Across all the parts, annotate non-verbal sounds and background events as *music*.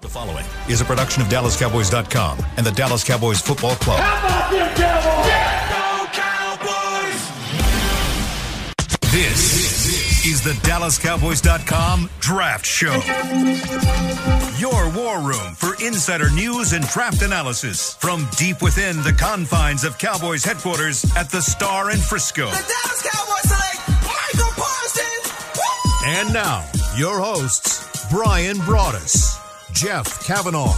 The following is a production of DallasCowboys.com and the Dallas Cowboys Football Club. How about them Cowboys? This is the DallasCowboys.com Draft Show. Your war room for insider news and draft analysis from deep within the confines of Cowboys headquarters at the Star in Frisco. The Dallas Cowboys select Micah Parsons. Woo! And now, your hosts, Brian Broaddus, Jeff Cavanaugh,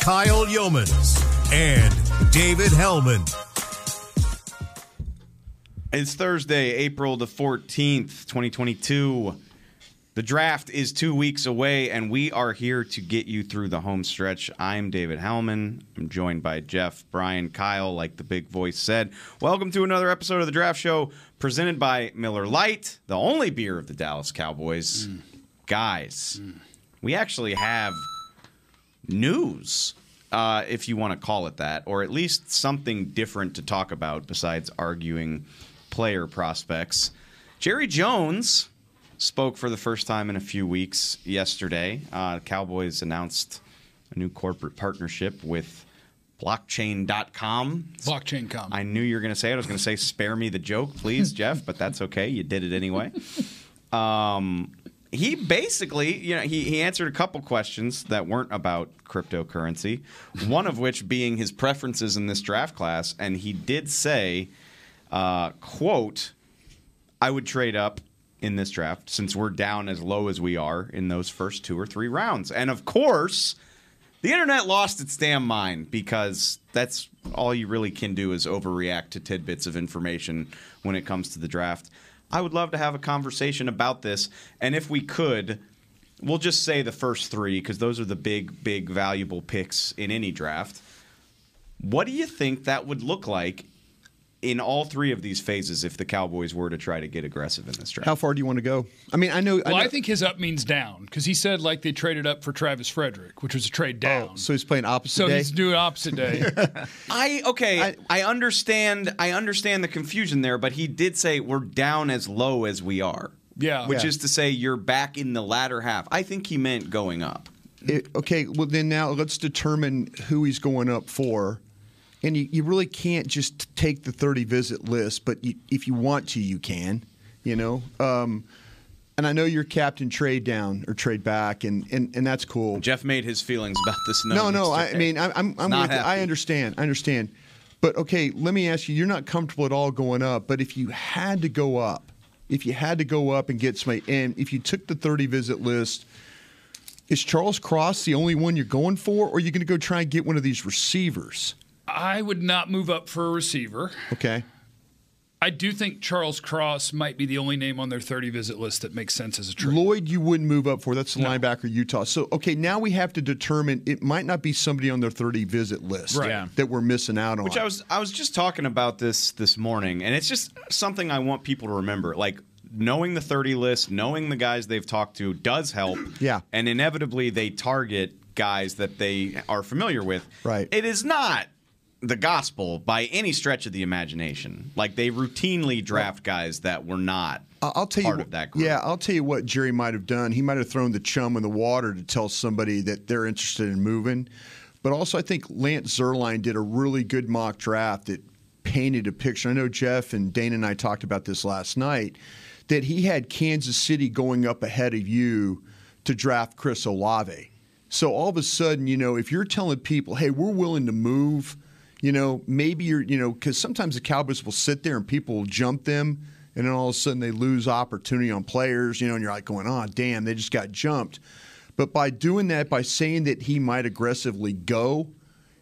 Kyle Youmans, and David Helman. It's Thursday, April the 14th, 2022. The draft is two weeks away, and we are here to get you through the home stretch. I'm David Helman. I'm joined by Jeff, Brian, Kyle, like the big voice said. Welcome to another episode of the Draft Show presented by Miller Lite, the only beer of the Dallas Cowboys. Mm. Guys, mm. we actually have news, uh, if you want to call it that, or at least something different to talk about besides arguing player prospects. Jerry Jones spoke for the first time in a few weeks yesterday. Uh, Cowboys announced a new corporate partnership with blockchain.com. Blockchain.com. I knew you were going to say it. I was going to say, spare me the joke, please, *laughs* Jeff, but that's okay. You did it anyway. Um, he basically, you know, he, he answered a couple questions that weren't about cryptocurrency, one of which being his preferences in this draft class. And he did say, uh, quote, I would trade up in this draft since we're down as low as we are in those first two or three rounds. And of course, the internet lost its damn mind because that's all you really can do is overreact to tidbits of information when it comes to the draft. I would love to have a conversation about this. And if we could, we'll just say the first three because those are the big, big, valuable picks in any draft. What do you think that would look like in all three of these phases if the Cowboys were to try to get aggressive in this draft? How far do you want to go? I mean, I know. well, I, I, think his up means down because he said like they traded up for Travis Frederick, which was a trade oh, down. Oh, so he's playing opposite So day. he's doing opposite day. *laughs* I okay. I, I- understand. I understand the confusion there, but he did say we're down as low as we are. Yeah. which Yeah. is to say you're back in the latter half. I think he meant going up. It- okay, well then now let's determine who he's going up for. And you, you really can't just take the 30 visit list, but you, if you want to, you can. You know, um, and I know you're captain trade down or trade back, and and, and that's cool. Jeff made his feelings about this. No, no. I, I mean, I'm, I'm, with you. I understand. I understand. But okay, let me ask you. You're not comfortable at all going up. But if you had to go up, if you had to go up and get somebody, and if you took the 30 visit list, is Charles Cross the only one you're going for, or are you going to go try and get one of these receivers? I would not move up for a receiver. Okay. I do think Charles Cross might be the only name on their 30 visit list that makes sense as a trade. Lloyd, you wouldn't move up for. That's the linebacker Utah. So okay, now we have to determine it might not be somebody on their 30 visit list Right. Yeah. that we're missing out on. Which I was I was just talking about this this morning, and it's just something I want people to remember. Like knowing the thirty list, knowing the guys they've talked to does help. Yeah. and inevitably they target guys that they are familiar with. Right. It is not the gospel by any stretch of the imagination. Like they routinely draft guys that were not. I'll tell part you, of that group. Yeah, I'll tell you what Jerry might have done. He might have thrown the chum in the water to tell somebody that they're interested in moving. But also, I think Lance Zierlein did a really good mock draft that painted a picture. I know Jeff and Dana and I talked about this last night. That he had Kansas City going up ahead of you to draft Chris Olave. So all of a sudden, you know, if you're telling people, "Hey, we're willing to move," you know, maybe you're, you know, because sometimes the Cowboys will sit there and people will jump them, and then all of a sudden they lose opportunity on players, you know, and you're like going, "Oh, damn, they just got jumped." But by doing that, by saying that he might aggressively go,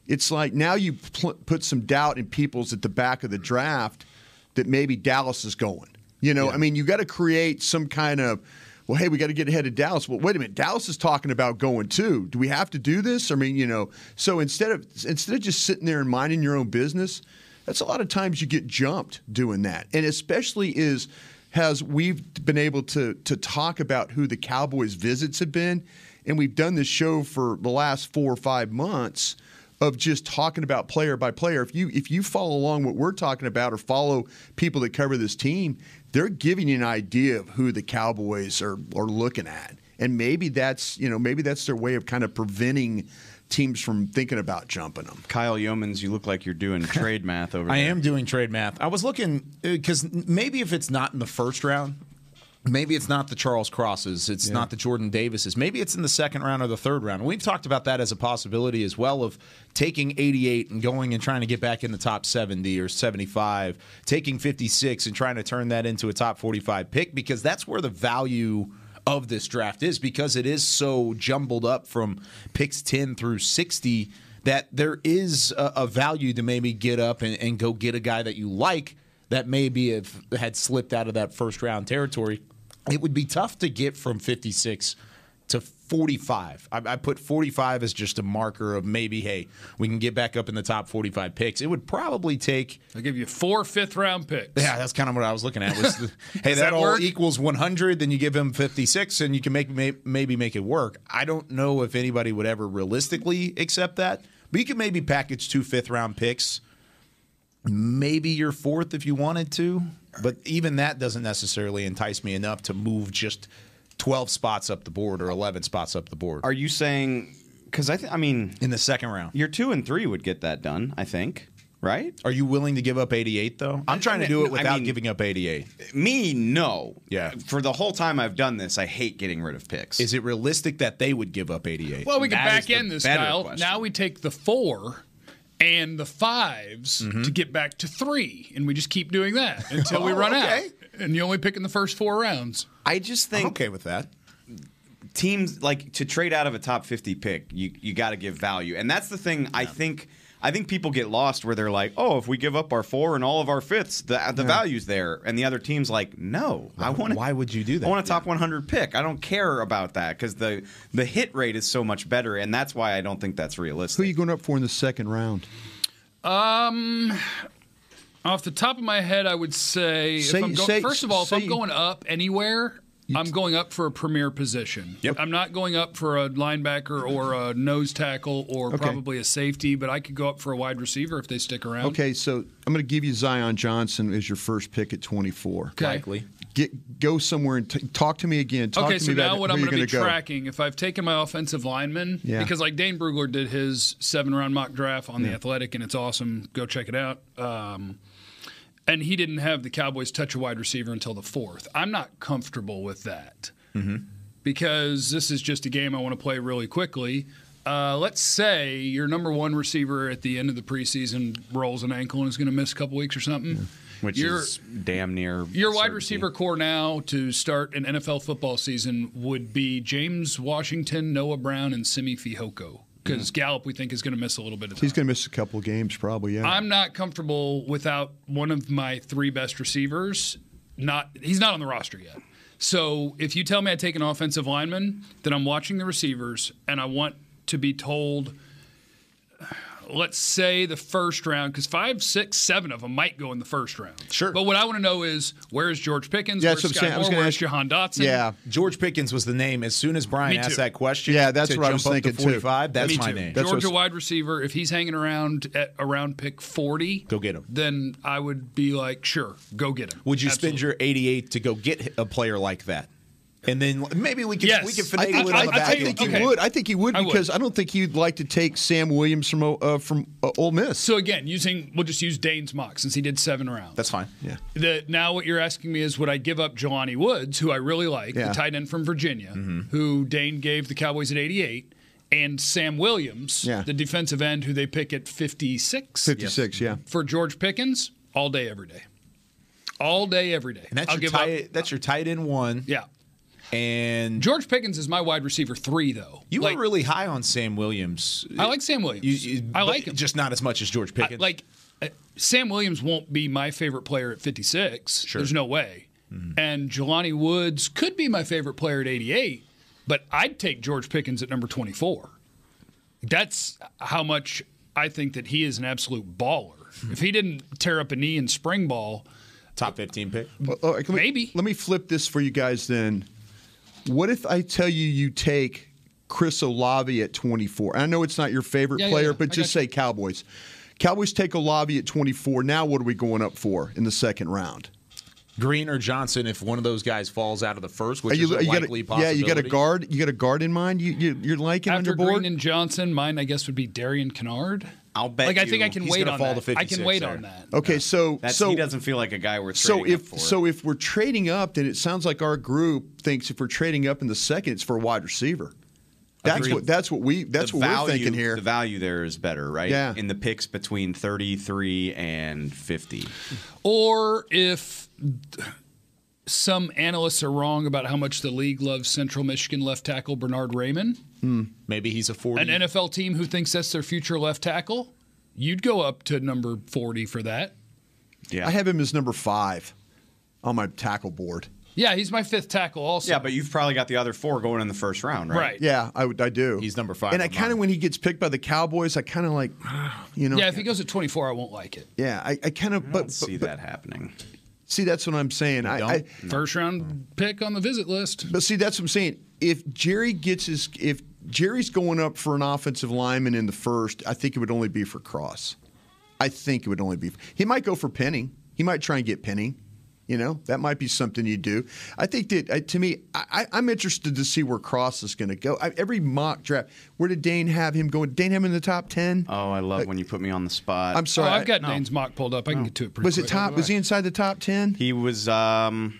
it's like now you pl- put some doubt in people's at the back of the draft that maybe Dallas is going. You know, I mean, you got to create some kind of, well, hey, we got to get ahead of Dallas. Well, wait a minute, Dallas is talking about going too. Do we have to do this? I mean, you know, so instead of instead of just sitting there and minding your own business, that's a lot of times you get jumped doing that, and especially is has we've been able to to talk about who the Cowboys visits have been, and we've done this show for the last four or five months of just talking about player by player. If you if you follow along what we're talking about or follow people that cover this team, they're giving you an idea of who the Cowboys are are looking at. and maybe that's you know maybe that's their way of kind of preventing teams from thinking about jumping them. Kyle Youmans, you look like you're doing trade math over *laughs* I there. I am doing trade math. I was looking uh, because maybe if it's not in the first round, maybe it's not the Charles Crosses, it's not the Jordan Davises. Maybe it's in the second round or the third round. We've talked about that as a possibility as well of taking 88 and going and trying to get back in the top 70 or 75, taking 56 and trying to turn that into a top 45 pick because that's where the value of this draft is because it is so jumbled up from picks 10 through 60 that there is a, a value to maybe get up and, and go get a guy that you like that maybe have had slipped out of that first round territory. It would be tough to get from 56 to 45. I, I put 45 as just a marker of maybe, hey, we can get back up in the top 45 picks. It would probably take I'll give you four fifth round picks. yeah, that's kind of what I was looking at. Was the, *laughs* hey, that, that all equals 100. Then you give him 56, and you can make may, maybe make it work. I don't know if anybody would ever realistically accept that, but you could maybe package two fifth round picks, maybe your fourth if you wanted to. But even that doesn't necessarily entice me enough to move just 12 spots up the board or 11 spots up the board Are you saying? Because I, th- I mean, in the second round. your two and three would get that done. I think, right? Are you willing to give up 88 though? I'm trying to do it I without mean- giving up 88. Me, no. Yeah. For the whole time I've done this, I hate getting rid of picks. Is it realistic that they would give up 88? Well, we can That back is the end this, Kyle. question. Now we take the four and the 5s Mm-hmm. to get back to three, and we just keep doing that until we *laughs* Oh, run okay. out. And you only pick in the first four rounds. I just think I'm okay with that. teams like to trade out of a top 50 pick you you got to give value and that's the thing i think i think people get lost where they're like oh if we give up our four and all of our fifths the, the value's there and the other team's like no i want why would you do that? i want a top 100 pick i don't care about that because the the hit rate is so much better and that's why i don't think that's realistic. Who are you going up for in the second round? Um. Off the top of my head, I would say, Say- if I'm go- say- first of all, if I'm going up anywhere, I'm going up for a premier position. Yep. I'm not going up for a linebacker or a nose tackle or Okay. probably a safety, but I could go up for a wide receiver if they stick around. Okay, so I'm going to give you Zion Johnson as your first pick at 24. Okay. Likely. Get go somewhere and t- talk to me again. Talk okay, to so me about now what I'm going to be go. tracking, if I've taken my offensive lineman, Yeah. because like Dane Brugler did his seven round mock draft on the Athletic, and it's awesome. Go check it out. Um, and he didn't have the Cowboys touch a wide receiver until the fourth. I'm not comfortable with that because this is just a game I want to play really quickly. Uh, let's say your number one receiver at the end of the preseason rolls an ankle and is going to miss a couple weeks or something. which You're- is damn near your wide receiver corps now to start an NFL football season would be James Washington, Noah Brown, and Simi Fehoko. Because Gallup, we think, is going to miss a little bit of time. He's going to miss a couple of games, probably. Yeah. I'm not comfortable without one of my three best receivers. Not he's not on the roster yet. So if you tell me I take an offensive lineman, then I'm watching the receivers and I want to be told. Let's say the first round, because five, six, seven of them might go in the first round. Sure. But what I want to know is where's George Pickens? Yeah, where's that's what I'm Sky saying. I was Moore? gonna Where's ask you- Jahan Dotson? yeah. George Pickens was the name. As soon as Brian Me asked too. that question, Yeah, that's to what I was up thinking, to too. 45, that's Me my too. name. That's Georgia wide receiver. If he's hanging around at around pick forty, Go get him. Then I would be like, sure, go get him. Would you Absolutely. spend your 88 to go get a player like that? And then maybe we can Yes. we can I finagle think- it on I- the I back I think- end. okay. he would. I think he would I would. because I don't think he'd like to take Sam Williams from uh, from uh, Ole Miss. So again, using we'll just use Dane's mock since he did seven rounds. That's fine. yeah. The, now what you're asking me is would I give up Jelani Woods, who I really like, Yeah. the tight end from Virginia, Mm-hmm. who Dane gave the Cowboys at 88, and Sam Williams, Yeah. the defensive end who they pick at 56 56, yeah. for George Pickens, all day, every day. All day, every day. And that's I'll your give tight, up. that's your tight end one. Yeah. And George Pickens is my wide receiver three, though. you like, were really high on Sam Williams. I like Sam Williams. You- you- I like him. just not as much as George I- Pickens. like uh, Sam Williams won't be my favorite player at 56. Sure. There's no way. And Jelani Woods could be my favorite player at 88, but I'd take George Pickens at number 24. That's how much I think that he is an absolute baller. If he didn't tear up a knee in spring ball, top 15 pick. Well, all right, let me- Maybe. Let me flip this for you guys then. What if I tell you you take Chris Olave at 24? I know it's not your favorite Yeah, yeah, player, yeah. but I just got say Cowboys. Cowboys take Olave at 24. Now what are we going up for in the second round? Green or Johnson if one of those guys falls out of the first, which you, is a you got likely a, yeah, you got a guard. You got a guard in mind. You, you you're liking After under board. Green and Johnson, mine I guess would be Darian Kinnard. I'll bet Like I think you I can wait gonna on fall that. to I can wait there. on that. okay, so That's, so he doesn't feel like a guy we're so trading if up for. so if we're trading up, then it sounds like our group thinks if we're trading up in the second, it's for a wide receiver. That's Agreed. what that's what we that's the what value, we're thinking here. The value there is better, right? Yeah. In the picks between 33 and 50. Or if some analysts are wrong about how much the league loves Central Michigan left tackle Bernard Raimann, Maybe he's a 40. an NFL team who thinks that's their future left tackle, you'd go up to number 40 for that. Yeah. I have him as number five on my tackle board. Yeah, he's my fifth tackle also. yeah, but you've probably got the other four going in the first round, right? Right. Yeah, I. I do. He's number five And I kind of when he gets picked by the Cowboys, I kind of like, *sighs* you know. Yeah, if he goes at 24, I won't like it. Yeah, I, I kind of. I But, don't see but, that happening. see, that's what I'm saying. I, I First round pick on the visit list. But see, that's what I'm saying. If Jerry gets his, if Jerry's going up for an offensive lineman in the first, I think it would only be for Cross. I think it would only be. He might go for Penning. He might try and get Penning. You know, that might be something you do. I think that uh, to me, I, I'm interested to see where Cross is going to go. I, every mock draft, where did Dane have him going? Dane have him in the top ten? Oh, I love when you put me on the spot. I'm Oh, sorry. I've got I- Dane's mock pulled up. I can get to it pretty was it top? Was he inside the top ten? He was um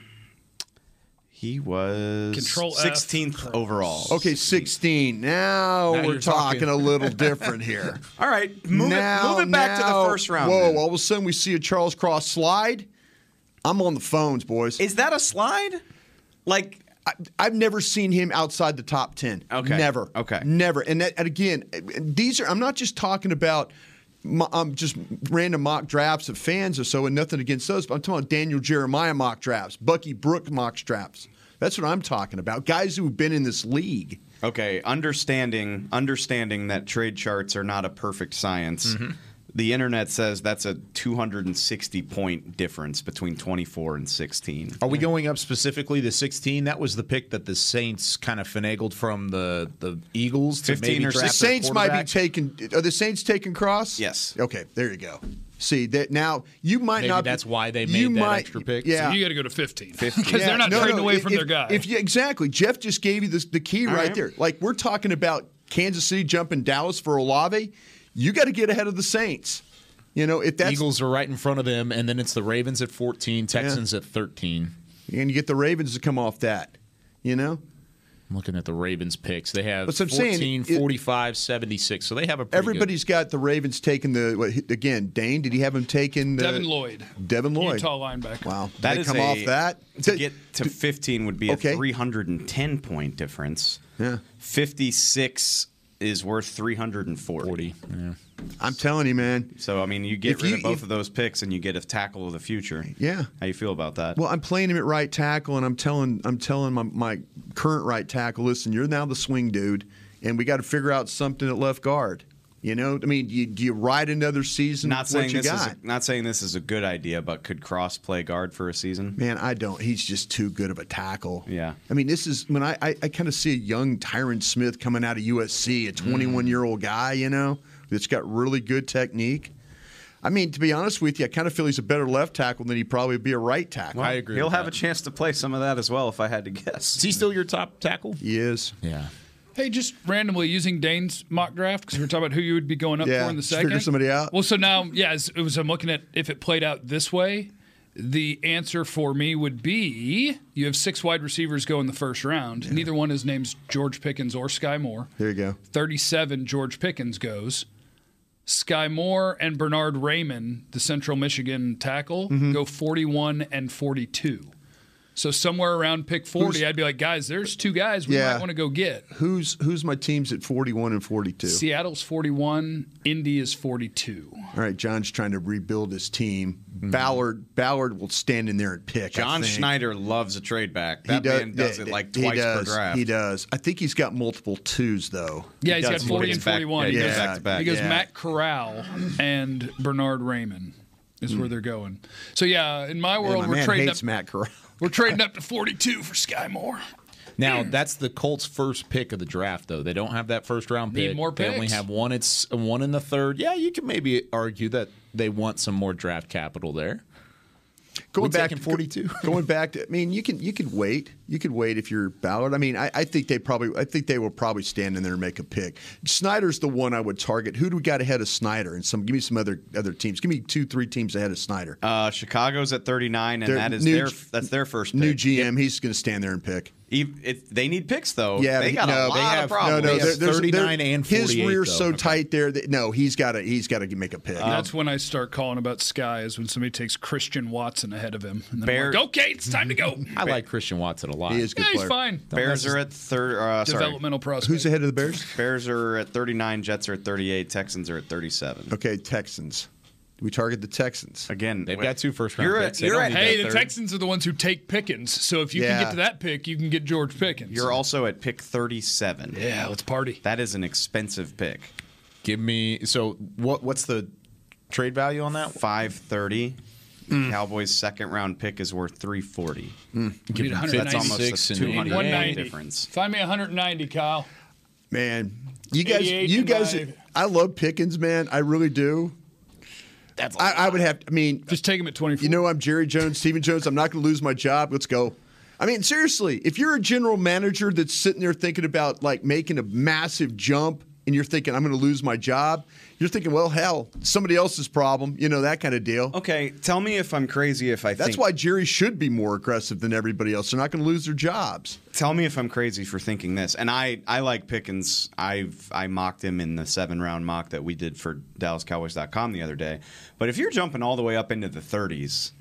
he was Control F, 16th Cross. overall. Okay, 16. Now, Now we're you're talking, talking. a little different here. *laughs* All right, move now, it move it back to now- the first round. Whoa! then. All of a sudden, we see a Charles Cross slide. I'm on the phones, boys. Is that a slide? Like I, I've never seen him outside the top ten. Okay. Never. Okay. Never. And, that, and again, these are. I'm not just talking about. Mo- Um, just random mock drafts of fans or so, and nothing against those. But I'm talking about Daniel Jeremiah mock drafts, Bucky Brook mock drafts. That's what I'm talking about. Guys who've been in this league. Okay, understanding understanding that trade charts are not a perfect science. Mm-hmm. The internet says that's a 260 point difference between 24 and 16. Are we going up specifically to 16? That was the pick that the Saints kind of finagled from the, the Eagles to 15 maybe or The draft their Saints might be quarterback? taking. Are the Saints taking Cross? Yes. Okay, there you go. See that now you might Maybe not. be- that's why they you made that might- extra pick. Yeah, You got to go to 15 because *laughs* Yeah, they're not no, trading no, away if- from if, their guy. If you exactly, Jeff just gave you this, the key right, right. there. Like we're talking about Kansas City jumping Dallas for Olave, you got to get ahead of the Saints. You know if that's Eagles are right in front of them, and then it's the Ravens at 14, Texans at 13. and you get the Ravens to come off that. You know, I'm looking at the Ravens picks. They have That's what I'm 14, saying. It- 45, 76. So they have a pretty everybody's got the Ravens taking the what, again. Dane, did he have him taking the, Devin Lloyd, Devin Lloyd, Utah linebacker. Wow, Did That they come a- off that to get to 15 would be a 310 point difference. Yeah. 56 is worth 340. 40. Yeah. I'm telling you, man. So I mean, you get If rid you- of both if- of those picks and you get a tackle of the future. Yeah. How you feel about that? Well, I'm playing him at right tackle, and I'm telling I'm telling my, my current right tackle, listen, you're now the swing dude, and we got to figure out something at left guard. You know, I mean, you, do you ride another season? not saying what you this got? is a, not saying this is a good idea, but could Cross play guard for a season? Man, I don't. He's just too good of a tackle. Yeah. I mean, this is when I, I, I kind of see a young Tyron Smith coming out of USC, a mm. 21 year old guy, you know, that's got really good technique. I mean, to be honest with you, I kind of feel he's a better left tackle than he'd probably be a right tackle. I agree He'll with have that. a chance to play some of that as well, if I had to guess. Is he still your top tackle? He is. Yeah. Hey, just randomly using Dane's mock draft because we are talking about who you would be going up Yeah, for in the second. figure somebody out. Well, so now, yeah, as- it was. I'm looking at if it played out this way. The answer for me would be you have six wide receivers go in the first round. Neither one is named George Pickens or Sky Moore. There you go. 37, George Pickens goes. Sky Moore and Bernard Raimann, the Central Michigan tackle, Mm-hmm. go 41 and 42. So somewhere around pick 40, Who's- I'd be like, guys, there's two guys we Yeah. might want to go get. Who's who's my teams at 41 and 42? Seattle's 41, Indy is 42. All right, John's trying to rebuild his team. Ballard Ballard will stand in there and pick. I John think. Schneider loves a trade back. He That man does yeah, it like twice does, per draft. He does. I think he's got multiple twos though. Yeah, he's got 40 and goes back- 41. yeah, he he goes goes, back to back, he goes yeah. Matt Corral and Bernard Raimann is where hmm. they're going. So yeah, in my Man, world, my we're man trading up. hates Matt Corral. We're trading up to 42 for Sky Moore. Now that's the Colts' first pick of the draft, though. They don't have that first round Need pick. more They only have one. It's one in the third. Yeah, you can maybe argue that they want some more draft capital there. Going back to 42. *laughs* Going back to, I mean, you can you can wait. You could wait if you're Ballard. I mean, I, I think they probably, I think they will probably stand in there and make a pick. Schneider's the one I would target. Who do we got ahead of Schneider? And some, give me some other other teams. Give me two, three teams ahead of Snyder. Uh, Chicago's at 39, and Their that is new- their that's their first pick. New GM, he's going to stand there and pick. Ev- it- they need picks though. Yeah, they got no, a they lot have- of problems. No, no, They have there's- 39 there- and his 48, rear's though. so tight there that no, he's got to he's got to make a pick. That's when I start calling about Sky is when somebody takes Christian Watson ahead of him. And then Bear- I'm like, okay, it's time to go. *laughs* I like Christian Watson a lot. he is a good yeah, he's player. fine. Bears are at third. Uh, Developmental prospect. Who's ahead of the Bears? Bears are at 39. Jets are at 38. Texans are at 37. Okay, Texans. We target the Texans. Again, They've got two first round You're picks. at, you're don't at Hey, the third. Texans are the ones who take Pickens. So if you can get to that pick, you can get George Pickens. You're also at pick 37. yeah, let's party. That is an expensive pick. Give me so what? What's the trade value on that? 530. Hmm. Cowboys' second round pick is worth 340. We need That's almost a 56 and 200 88. 190. difference. Find me 190, Kyle. Man, you guys, you guys. I love Pickens, man. I really do. That's I, I would have. I mean, Just take him at 24. you know, I'm Jerry Jones, Stephen Jones. I'm not going to lose my job. Let's go. I mean, seriously, if you're a general manager that's sitting there thinking about like making a massive jump, and you're thinking I'm going to lose my job, you're thinking, well, hell, somebody else's problem. You know that kind of deal. Okay, tell me if I'm crazy if I That's think. why Jerry should be more aggressive than everybody else. They're not going to lose their jobs. Tell me if I'm crazy for thinking this. And I, I like Pickens. I've I mocked him in the seven round mock that we did for DallasCowboys.com the other day. But if you're jumping all the way up into the 30s,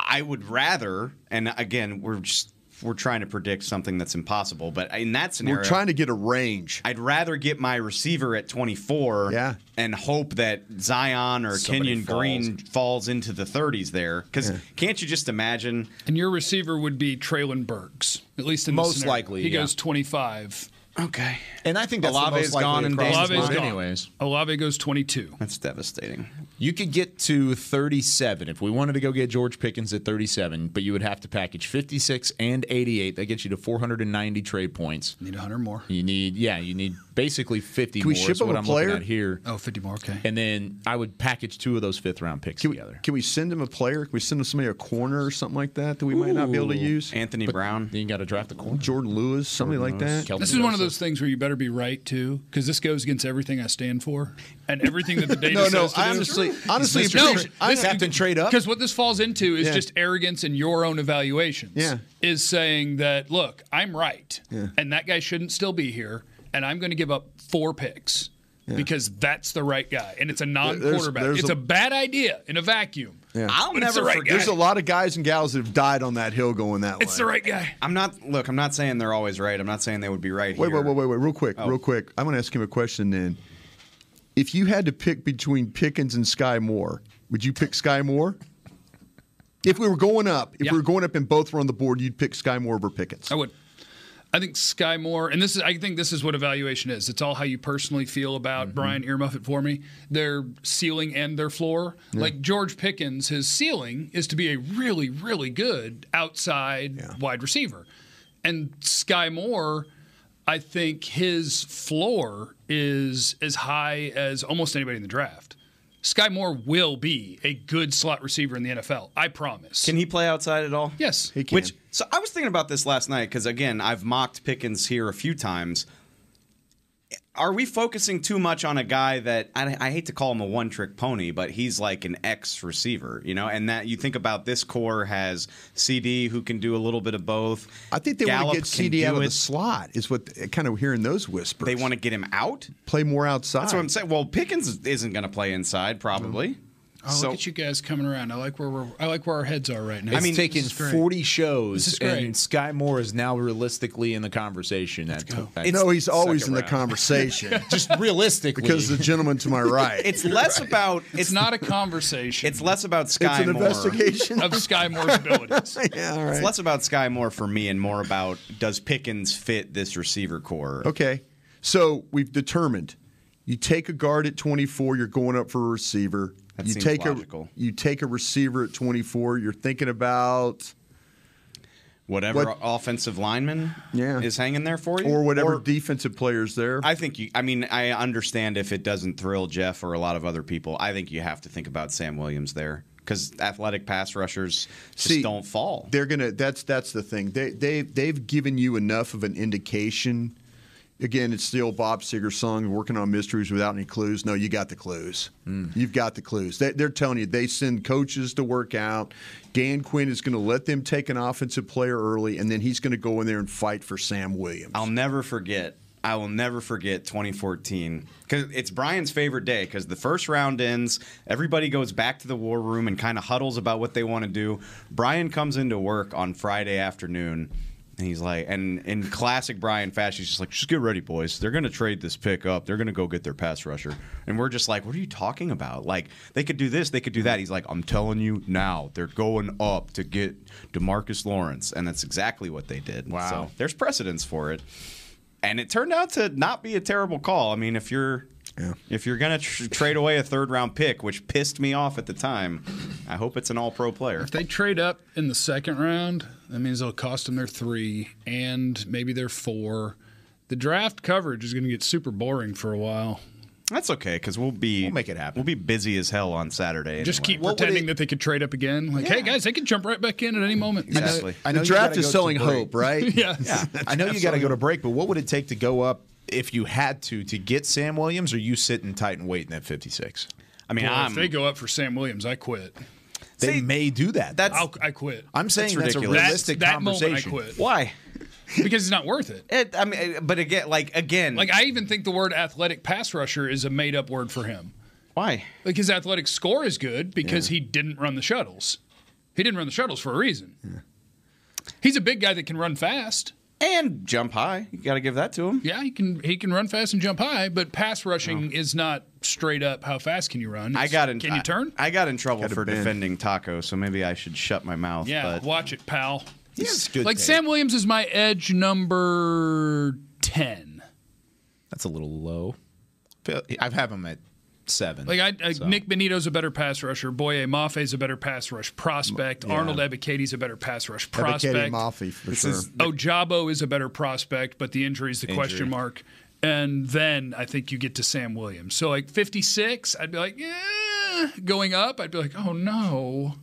I would rather. And again, we're just we're trying to predict something that's impossible. But in that scenario, We're trying to get a range. I'd rather get my receiver at 24 Yeah. and hope that Zion or Somebody Kenyon falls. Green falls into the 30s there. Because can't you just imagine? and your receiver would be Treylon Burks, at least in Most scenario. likely, He yeah. goes 25. Okay. And I think that's Olave's the most likely gone and across Davis the Olave's gone. anyways. Olave goes 22. That's devastating. You could get to 37 if we wanted to go get George Pickens at 37, but you would have to package 56 and 88. That gets you to 490 trade points. Need 100 more. You need, yeah, you need basically 50 Can we more. ship is what I'm player? looking at here. Oh, 50 more. Okay. And then I would package two of those fifth round picks Can we, together. can we send him a player? Can we send him somebody a corner or something like that that we might not be able to use? Anthony Brown. Then you got to draft the corner. Jourdan Lewis, somebody like that. Kelvin This is one of those things where you better be right too, because this goes against everything I stand for and everything that the *laughs* data No, no. says to I do. honestly, honestly, if Mr. I'm Captain Trade Up. Because what this falls into is Yeah. just arrogance in your own evaluations. Yeah. Is saying that, look, I'm right, Yeah. and that guy shouldn't still be here, and I'm going to give up four picks because that's the right guy, and it's a non-quarterback. there's it's a- a, bad idea in a vacuum. Yeah. I'll But it's the never right forget. There's a lot of guys and gals that have died on that hill going that It's way. It's the right guy. I'm not. Look, I'm not saying they're always right. I'm not saying they would be right. Wait, here. wait, wait, wait, wait, wait, real quick, Oh. real quick. I'm going to ask him a question then. If you had to pick between Pickens and Sky Moore, would you pick Sky Moore? If we were going up, if Yeah. we were going up and both were on the board, you'd pick Sky Moore over Pickens. I would. I think Sky Moore, and this is I think this is what evaluation is. It's all how you personally feel about Mm-hmm. Brian Earmuff it for me. Their ceiling and their floor. Like George Pickens, his ceiling is to be a really, really good outside Yeah. wide receiver. And Sky Moore, I think his floor is as high as almost anybody in the draft. Sky Moore will be a good slot receiver in the NFL. I promise. Can he play outside at all? yes. He can. Which so I was thinking about this last night because again I've mocked Pickens here a few times. Are we focusing too much on a guy that I, I hate to call him a one-trick pony, but he's like an X receiver, you know? And that you think about this corps has CeeDee who can do a little bit of both. I think they Gallup want to get CeeDee out of it. the slot. Is what kind of hearing those whispers. They want to get him out. play more outside. That's what I'm saying. Well, Pickens isn't going to play inside probably. Mm-hmm. Oh, so look at you guys coming around. I like where we're. I like where our heads are right now. I mean, taken this is great. 40 shows, This is great. and Sky Moore is now realistically in the conversation. At, at no, he's always in second the conversation *laughs* Just realistically, because the gentleman to my right. *laughs* it's less about it's not a conversation. It's less about Sky It's an Moore. investigation. of Sky Moore's abilities. *laughs* yeah, all right. It's less about Sky Moore for me and more about does Pickens fit this receiver corps? Okay. So we've determined you take a guard at 24, you're going up for a receiver. That you take logical. a you take a receiver at 24, you're thinking about Whatever What- offensive lineman Yeah. is hanging there for you? or whatever defensive players there. I think you, I mean, I understand if it doesn't thrill Jeff or a lot of other people. I think you have to think about Sam Williams there. because athletic pass rushers just See, don't fall. They're gonna. That's that's the thing. They they they've given you enough of an indication. Again, it's the old Bob Seger song, "Working on mysteries without any clues." No, you got the clues. Hmm. You've got the clues. They, they're telling you they send coaches to work out. Dan Quinn is going to let them take an offensive player early, and then he's going to go in there and fight for Sam Williams. I'll never forget. I will never forget 2014 because it's Brian's favorite day because the first round ends, everybody goes back to the war room and kind of huddles about what they want to do. Brian comes into work on Friday afternoon. And he's like, and in classic Brian fashion, he's just like, just get ready, boys. They're going to trade this pick up. They're going to go get their pass rusher. And we're just like, what are you talking about? Like, they could do this, they could do that. He's like, I'm telling you now, they're going up to get Demarcus Lawrence. And that's exactly what they did. Wow. So there's precedence for it and it turned out to not be a terrible call. I mean, if you're if you're gonna tr- trade away a third round pick, which pissed me off at the time, I hope it's an All Pro player. If they trade up in the second round, that means it'll cost them their three and maybe their four. The draft coverage is going to get super boring for a while. That's okay because we'll be We'll make it happen. We'll be busy as hell on Saturday. Just anyway. keep What pretending it- that they could trade up again. Like, hey guys, they can jump right back in at any moment. Exactly. I know the draft gotta is go to selling hope, right? *laughs* yeah. Yeah, I know you got to go to break, but what would it take to go up if you had to to get Sam Williams, or you sitting tight and waiting at 56? I mean, Boy, I'm, if they go up for Sam Williams, I quit. They See, may do that. that's I'll, I quit. I'm saying That's that's, a ridiculous. realistic that moment I conversation. quit why. Because it's not worth it. It, I mean, but again, like again, Like I even think the word athletic pass rusher is a made up word for him. why? Like his athletic score is good because he didn't run the shuttles. He didn't run the shuttles for a reason. He's a big guy that can run fast. And jump high. You got to give that to him. Yeah, he can he can run fast and jump high, but pass rushing is not straight up how fast can you run. I got in. Can you turn? I, I got in trouble Gotta for bend. defending Taco, so maybe I should shut my mouth. yeah, but watch it, pal. He's good. Like tape. Sam Williams is my edge number 10. That's a little low. I have him at seven. Like I, I so. Nik Bonitto's a better pass rusher. Boye Mafe's a better pass rush prospect. Arnold Ebiketie's a better pass rush prospect. Ebiketie Mafe for sure. Ojabo is a better prospect, but the injury is the question mark. And then I think you get to Sam Williams. So like 56, I'd be like, yeah. Going up, I'd be like, oh no.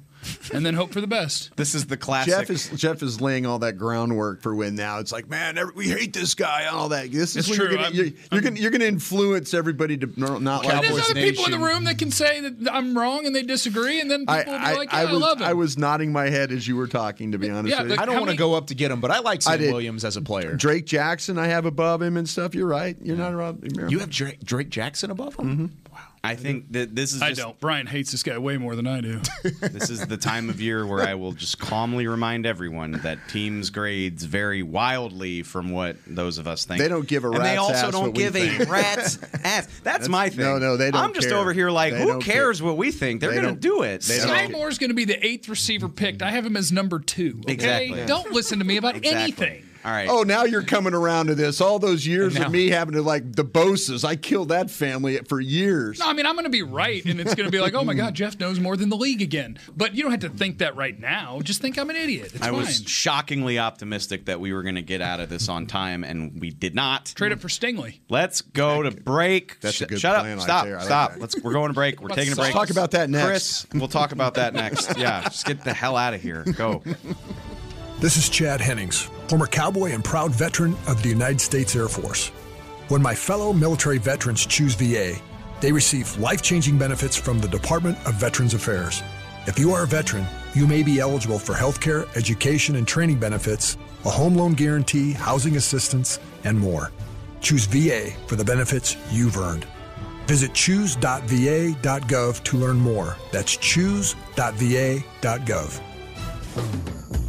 And then hope for the best. this is the classic. Jeff is Jeff is laying all that groundwork for when now. It's like, man, every, we hate this guy and all that. This is true. you're gonna you're, you're gonna you're gonna influence everybody to no- not like There's Cowboys other people in the room that can say that I'm wrong and they disagree, and then people I, will be I, like, yeah, I I, love him. I was nodding my head as you were talking. To be honest, Yeah, with you. I don't want to go up to get him, but I like Sam did. Williams as a player. Drake Jackson, I have above him and stuff. You're right. You're not around. You have Drake, Drake Jackson above him. Wow. I think that this is. I Just, don't. Brian hates this guy way more than I do. *laughs* This is the time of year where I will just calmly remind everyone that teams' grades vary wildly from what those of us think. They don't give a rat's ass. and they also ass don't what give a think. rat's ass. *laughs* That's, my thing. no, no, they don't I'm just care. over here like, They who cares care. what we think? They're They going to don't- it. they So- Sky Moore's going to be the eighth receiver picked. I have him as number two. Okay? Exactly. Don't listen to me about Exactly. anything. All right. Oh, now you're coming around to this. All those years now- of me having to like the Boses, I killed that family for years. No, I mean, I'm going to be right, and it's going to be like, oh my God, Jeff knows more than the league again. But you don't have to think that right now. Just think I'm an idiot. It's I fine. was shockingly optimistic that we were going to get out of this on time, and we did not. Trade it for Stingley. Let's go to break. That's a good Shut plan up. right Stop. there. I like Stop. Let's. We're going to break. We're Let's taking a break. talk about that next. Chris, we'll talk about that next. Yeah. Just get the hell out of here. Go. This is Chad Hennings, former cowboy and proud veteran of the United States Air Force. When my fellow military veterans choose VA, they receive life changing benefits from the Department of Veterans Affairs. If you are a veteran, you may be eligible for health care, education, and training benefits, a home loan guarantee, housing assistance, and more. Choose VA for the benefits you've earned. Visit choose.va.gov to learn more. That's choose.va.gov.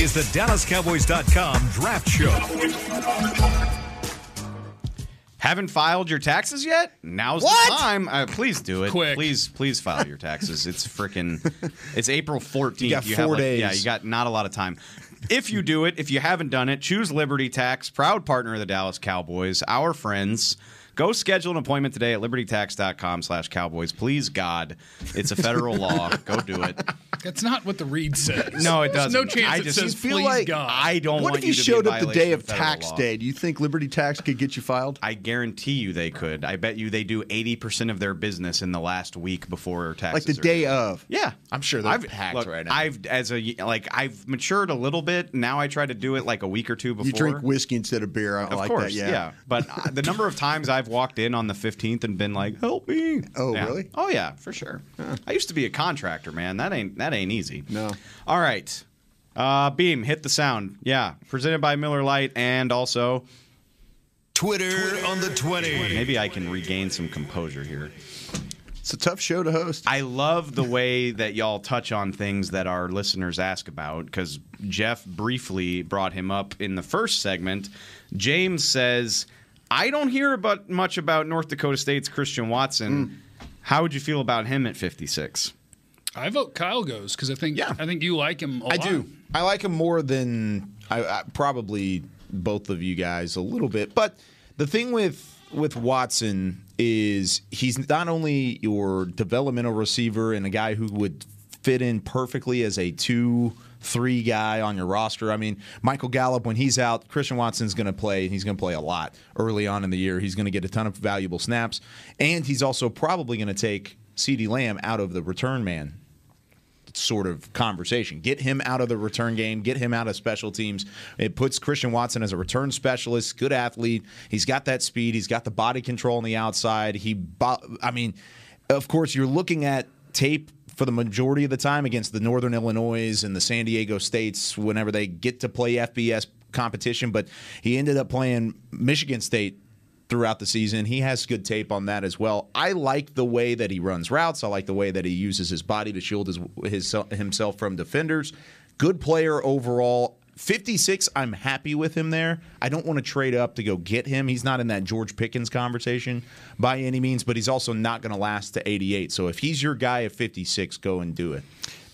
Is the DallasCowboys.com Draft Show. Haven't filed your taxes yet? Now's What? the time. Uh, please do it. Quick. Please, please file your taxes. It's freaking. *laughs* It's April 14th. You got have, four like- days. Yeah, you got not a lot of time. If you do it, if you haven't done it, choose Liberty Tax, proud partner of the Dallas Cowboys, our friends. Go schedule an appointment today at libertytax.com slash cowboys. Please, God. It's a federal law. Go do it. That's not what the read says. No, it There's doesn't. No chance I it just- says feel please like God. I don't What want if you to be showed up the day of federal tax law. day? Do you think Liberty Tax could get you filed? I guarantee you they could. I bet you they do 80% of their business in the last week before taxes. Like the are day due. of? Yeah, I'm sure they're I've, packed look, right now. I've as a like I've matured a little bit. Now I try to do it like a week or two before. You drink whiskey instead of beer. I Of like course, that. Yeah. But uh, the number of times I've walked in on the 15th and been like, "Help me!" Oh, Yeah. really? Oh yeah, for sure. I used to be a contractor, man. That ain't that ain't easy. No. All right, uh, Beam, hit the sound. Yeah, presented by Miller Lite, and also Twitter on the 20. maybe I can regain some composure here. It's a tough show to host. I love the way that y'all touch on things that our listeners ask about because Jeff briefly brought him up in the first segment. James says, I don't hear about much about North Dakota State's Christian Watson. Mm. How would you feel about him at 56? I vote Kyle goes because I think Yeah. I think you like him. a I lot. I do. I like him more than I, I probably both of you guys a little bit. But the thing with with Watson is he's not only your developmental receiver and a guy who would fit in perfectly as a two three guy on your roster. I mean, Michael Gallup when he's out, Christian Watson's going to play. And he's going to play a lot early on in the year. He's going to get a ton of valuable snaps, and he's also probably going to take CeeDee Lamb out of the return man sort of conversation. Get him out of the return game, get him out of special teams. It puts Christian Watson as a return specialist, good athlete. He's got that speed, he's got the body control on the outside. He I mean, of course you're looking at tape for the majority of the time against the Northern Illinois and the San Diego States whenever they get to play FBS competition, but he ended up playing Michigan State throughout the season. He has good tape on that as well. I like the way that he runs routes. I like the way that he uses his body to shield his, his himself from defenders. Good player overall. 56, I'm happy with him there. I don't want to trade up to go get him. He's not in that George Pickens conversation by any means, but he's also not going to last to 88. So if he's your guy at 56, go and do it.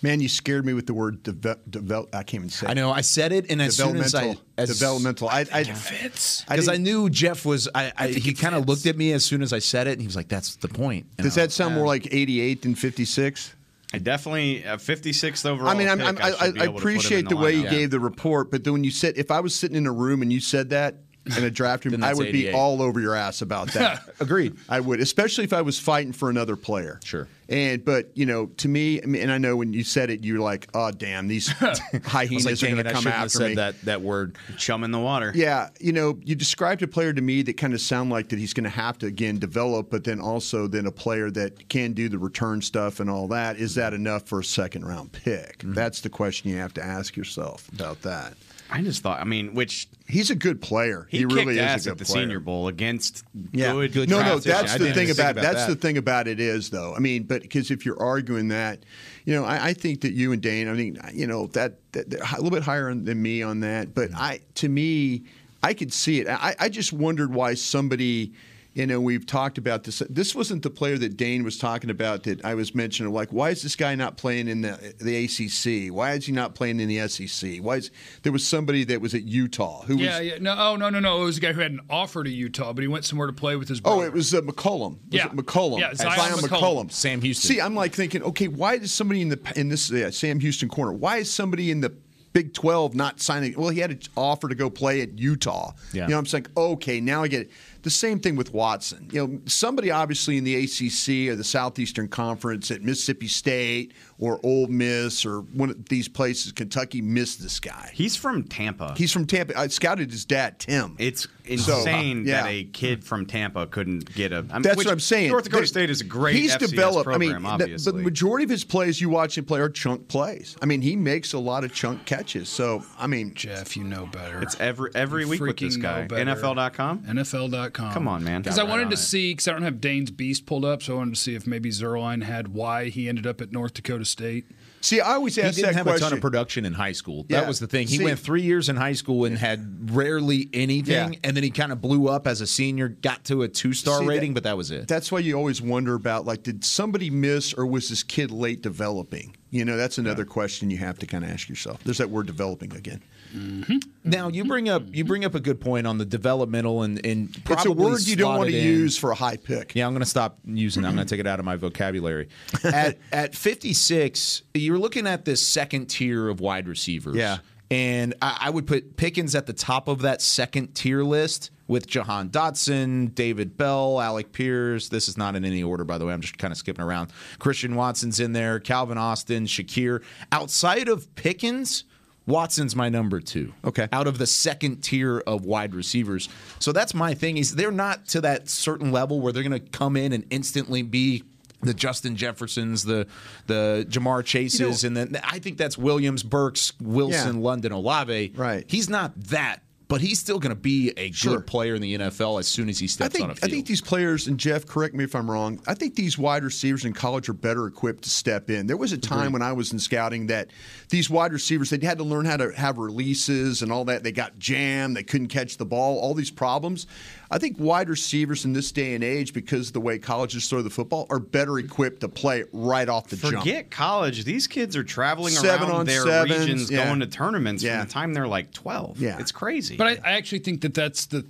Man, you scared me with the word develop. Devel- I can't even say. I it. know I said it, and as soon as I developmental. as, developmental. I, I, Fits. because I, didn't- knew Jeff was. I, I, he kind of looked at me as soon as I said it, and he was like, "That's the point." And Does I that sound like, more like 88 than 56? I definitely, a 56th overall. I mean, I'm, pick, I'm, I, I, I, be able to put him in appreciate the, way you lineup. gave the report, but then when you said, if I was sitting in a room and you said that in a draft room, I that's would be all over your ass about that. *laughs* Agreed. I would, especially if I was fighting for another player. Sure. And but you know, to me, I mean, and I know when you said it, you're like, oh damn, these *laughs* I was hyenas like, are "Dang going it, to I come shouldn't have after said me. that that word. Chum in the water. Yeah, you know, you described a player to me that kind of sound like that he's going to have to again develop, but then also then a player that can do the return stuff and all that. Is that enough for a second round pick? Mm-hmm. That's the question you have to ask yourself about that. I just thought, I mean, which He's a good player. he, He, really ass is a at good the player. Senior Bowl against Yeah. good, Good no, no, that's the thing about, about that's that. the thing about it is though. I mean, but because if you're arguing that, you know, I, I think that you and Dane, I think you know that, that, that a little bit higher than me on that. But mm-hmm. I, to me, I could see it. I, I just wondered why somebody. You know, we've talked about this. This wasn't the player that Dane was talking about that I was mentioning. Like, why is this guy not playing in the the ACC? Why is he not playing in the SEC? Why is there was somebody that was at Utah who Yeah, was yeah. No, oh, no, no, no. It was a guy who had an offer to Utah, but he went somewhere to play with his brother. Oh, it was uh, McCollum. Was Yeah. it McCollum. Yeah, Zyon, Zyon McCollum. McCollum. Sam Houston. See, I'm like thinking, okay, why does somebody in the in this yeah, Sam Houston corner? Why is somebody in the Big 12 not signing? Well, he had an offer to go play at Utah. Yeah. You know, I'm saying, okay, now I get it. The same thing with Watson. You know, somebody obviously in the ACC or the Southeastern Conference at Mississippi State or Ole Miss or one of these places, Kentucky, missed this guy. He's from Tampa. He's from Tampa. I scouted his dad, Tim. it's So, uh, insane yeah. that a kid from Tampa couldn't get a. I mean, That's which what I'm saying. North Dakota There- State is a great. He's FCS developed. Program, I mean, the- obviously. the majority of his plays you watch him play are chunk plays. I mean, he makes a lot of chunk catches. So, I mean, Jeff, you know better. it's every every You week with this guy. NFL.com. NFL.com. Come on, man. Because Got I right wanted to it. see, because I don't have Dane's Beast pulled up, so I wanted to see if maybe Zierlein had why he ended up at North Dakota State. See, I always ask that question. He didn't that have question. a ton of production in high school. Yeah. That was the thing. He See- went three years in high school and had rarely anything, Yeah. and then he kind of blew up as a senior, got to a two star See, that- rating, but that was it. That's why you always wonder about like, did somebody miss or was this kid late developing? You know, that's another question you have to kind of ask yourself. There's that word developing again. Mm-hmm. Now you bring up you bring up a good point on the developmental and and It's a word you don't want to use for a high pick. Yeah, I'm going to stop using. it. I'm going to mm-hmm. take it out of my vocabulary. *laughs* At at 56, you're looking at this second tier of wide receivers. Yeah. and I, I would put Pickens at the top of that second tier list with Jahan Dotson, David Bell, Alec Pierce. This is not in any order, by the way. I'm just kind of skipping around. Christian Watson's in there. Calvin Austin, Shakir. Outside of Pickens. Watson's my number two. Okay. Out of the second tier of wide receivers. So that's my thing. Is they're not to that certain level where they're going to come in and instantly be the Justin Jeffersons, the the Ja'Marr Chases, and then I think that's Williams, Burks, Wilson, Yeah. London, Olave. Right. He's not that, but he's still going to be a Sure. good player in the NFL as soon as he steps think on a field. I think these players and Jeff, correct me if I'm wrong. I think these wide receivers in college are better equipped to step in. There was a time when I was in scouting that these wide receivers they had to learn how to have releases and all that. They got jammed, they couldn't catch the ball, all these problems. I think wide receivers in this day and age, because of the way colleges throw the football, are better equipped to play right off the jump. Forget college. These kids are traveling Seven around their sevens, regions, yeah. going to tournaments Yeah. from the time they're like 12. Yeah. It's crazy. But I, I actually think that that's the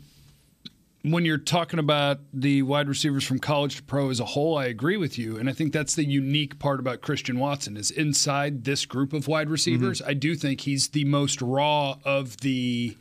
when you're talking about the wide receivers from college to pro as a whole, I agree with you, and I think that's the unique part about Christian Watson is inside this group of wide receivers. Mm-hmm. I do think he's the most raw of the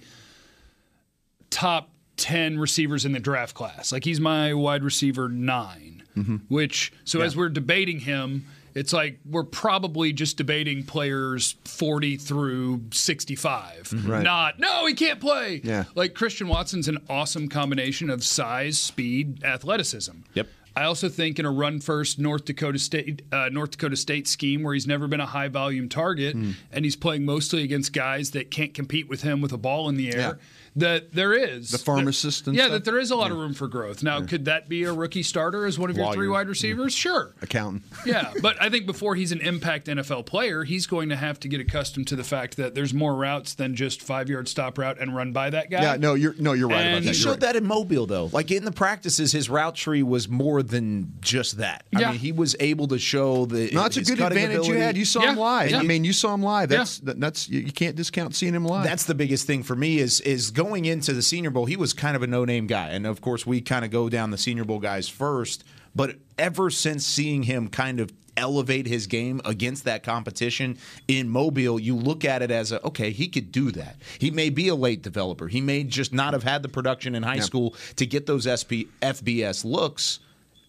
top 10 receivers in the draft class. Like he's my wide receiver 9, which so as we're debating him, it's like we're probably just debating players 40 through 65. Right. Not no, he can't play. Yeah. Like Christian Watson's an awesome combination of size, speed, athleticism. Yep. I also think in a run first North Dakota State uh, North Dakota State scheme where he's never been a high volume target Hmm. and he's playing mostly against guys that can't compete with him with a ball in the air. That there is The pharmacist and yeah, stuff? that there is a lot of room for growth. Now, could that be a rookie starter as one of your three wide receivers? Mm-hmm. Sure. Accountant. *laughs* Yeah, but I think before he's an impact NFL player, he's going to have to get accustomed to the fact that there's more routes than just five yard stop route and run by that guy. Yeah, no, you're no, you're right And about that. he showed right. that in Mobile, though. Like in the practices, his route tree was more than just that. I Yeah. mean, he was able to show the. No, it's a good cutting advantage you had. You saw Yeah, him live. yeah. I mean, you saw him live. That's that, that's you, you can't discount seeing him live. That's the biggest thing for me is is going into the Senior Bowl. He was kind of a no name guy, and of course we kind of go down the Senior Bowl guys first. But ever since seeing him kind of elevate his game against that competition in Mobile, you look at it as a okay, he could do that. He may be a late developer. He may just not have had the production in high school to get those SP, FBS looks.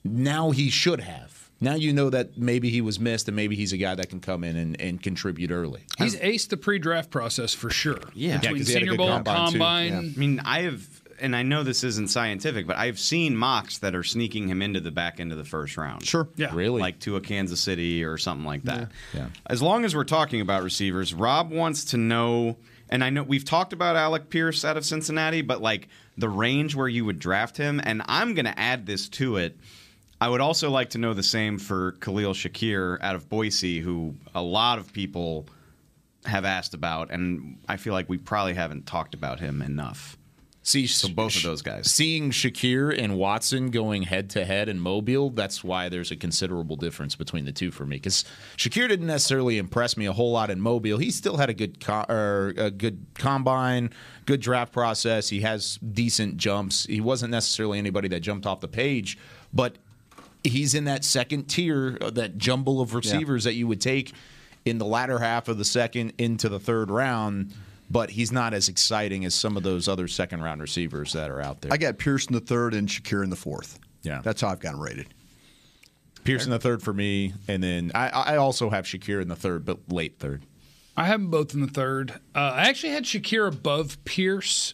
Now he should have. Now you know that maybe he was missed, and maybe he's a guy that can come in and, and contribute early. He's aced the pre draft process for sure. Yeah. Between Yeah, 'cause he had a Senior Bowl, combine, too. combine. I mean, I have, and I know this isn't scientific, but I've seen mocks that are sneaking him into the back end of the first round. sure. Yeah. Really? Like to a Kansas City or something like that. Yeah. As long as we're talking about receivers, Rob wants to know, and I know we've talked about Alec Pierce out of Cincinnati, but like the range where you would draft him, and I'm going to add this to it. I would also like to know the same for Khalil Shakir out of Boise, who a lot of people have asked about, and I feel like we probably haven't talked about him enough. See, So both of those guys. Seeing Shakir and Watson going head to head in Mobile, that's why there's a considerable difference between the two for me. Because Shakir didn't necessarily impress me a whole lot in Mobile. He still had a good co- or a good combine, good draft process. He has decent jumps. He wasn't necessarily anybody that jumped off the page, but he's in that second tier, uh, that jumble of receivers that you would take in the latter half of the second into the third round. But he's not as exciting as some of those other second round receivers that are out there. I got Pierce in the third and Shakir in the fourth. Yeah. that's how I've got him rated. Pierce in the third for me, and then I, I also have Shakir in the third, but late third. I have them both in the third. Uh, I actually had Shakir above Pierce,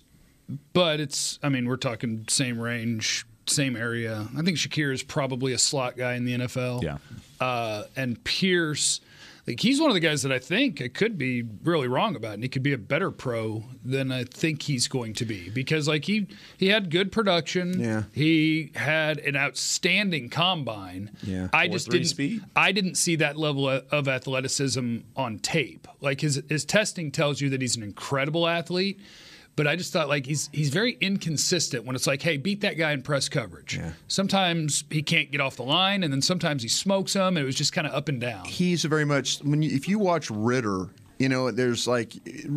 but it's, I mean, we're talking same range, same area. I think Shakir is probably a slot guy in the NFL. Yeah. Uh, and Pierce, Like he's one of the guys that I think I could be really wrong about, and he could be a better pro than I think he's going to be because like he he had good production. Yeah. he had an outstanding combine. Yeah. I just didn't speed? I didn't see that level of of athleticism on tape. Like his his testing tells you that he's an incredible athlete. But I just thought like he's he's very inconsistent when it's like, hey, beat that guy in press coverage. Sometimes he can't get off the line, and then sometimes he smokes him. And it was just kind of up and down. he's very much when you, if you watch Ridder, you know, there's like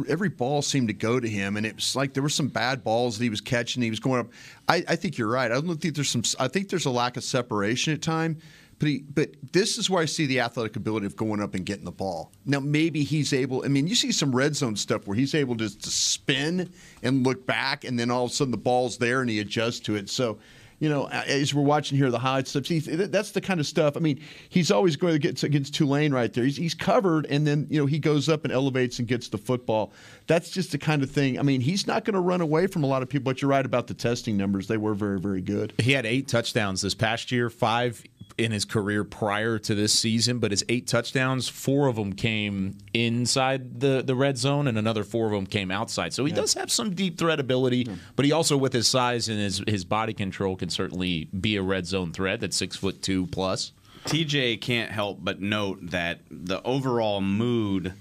every ball seemed to go to him, and it was like there were some bad balls that he was catching. He was going up. I, I think you're right. I don't think there's some. I think there's a lack of separation at time. But he, but this is where I see the athletic ability of going up and getting the ball. Now maybe he's able. I mean, you see some red zone stuff where he's able to, to spin and look back, and then all of a sudden the ball's there and he adjusts to it. So you know, as we're watching here, the highlight stuff. See, that's the kind of stuff. I mean, he's always going to get against Tulane right there. He's, he's covered, and then you know he goes up and elevates and gets the football. That's just the kind of thing. I mean, he's not going to run away from a lot of people. But you're right about the testing numbers; they were very, very good. He had eight touchdowns this past year, five in his career prior to this season, but his eight touchdowns, four of them came inside the, the red zone, and another four of them came outside. So he does have some deep threat ability, but he also, with his size and his, his body control, can certainly be a red zone threat that's six foot two plus. TJ can't help but note that the overall mood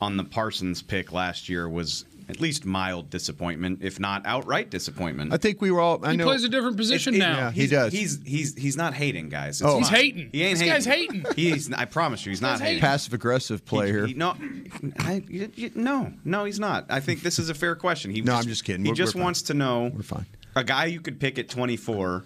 on the Parsons pick last year was at least mild disappointment, if not outright disappointment. I think we were all. I He know plays a different position It- it- now. Yeah, he does. He's he's he's not hating, guys. It's Oh. He's fine. hating. He ain't This hating. guy's hating. *laughs* He's. I promise you, he's not guy's hating. hating. passive aggressive player. He- he- no, I, you- you- no, no, he's not. I think this is a fair question. He No, I'm just kidding. He We're- just we're fine. wants to know. We're fine. A guy you could pick at 24,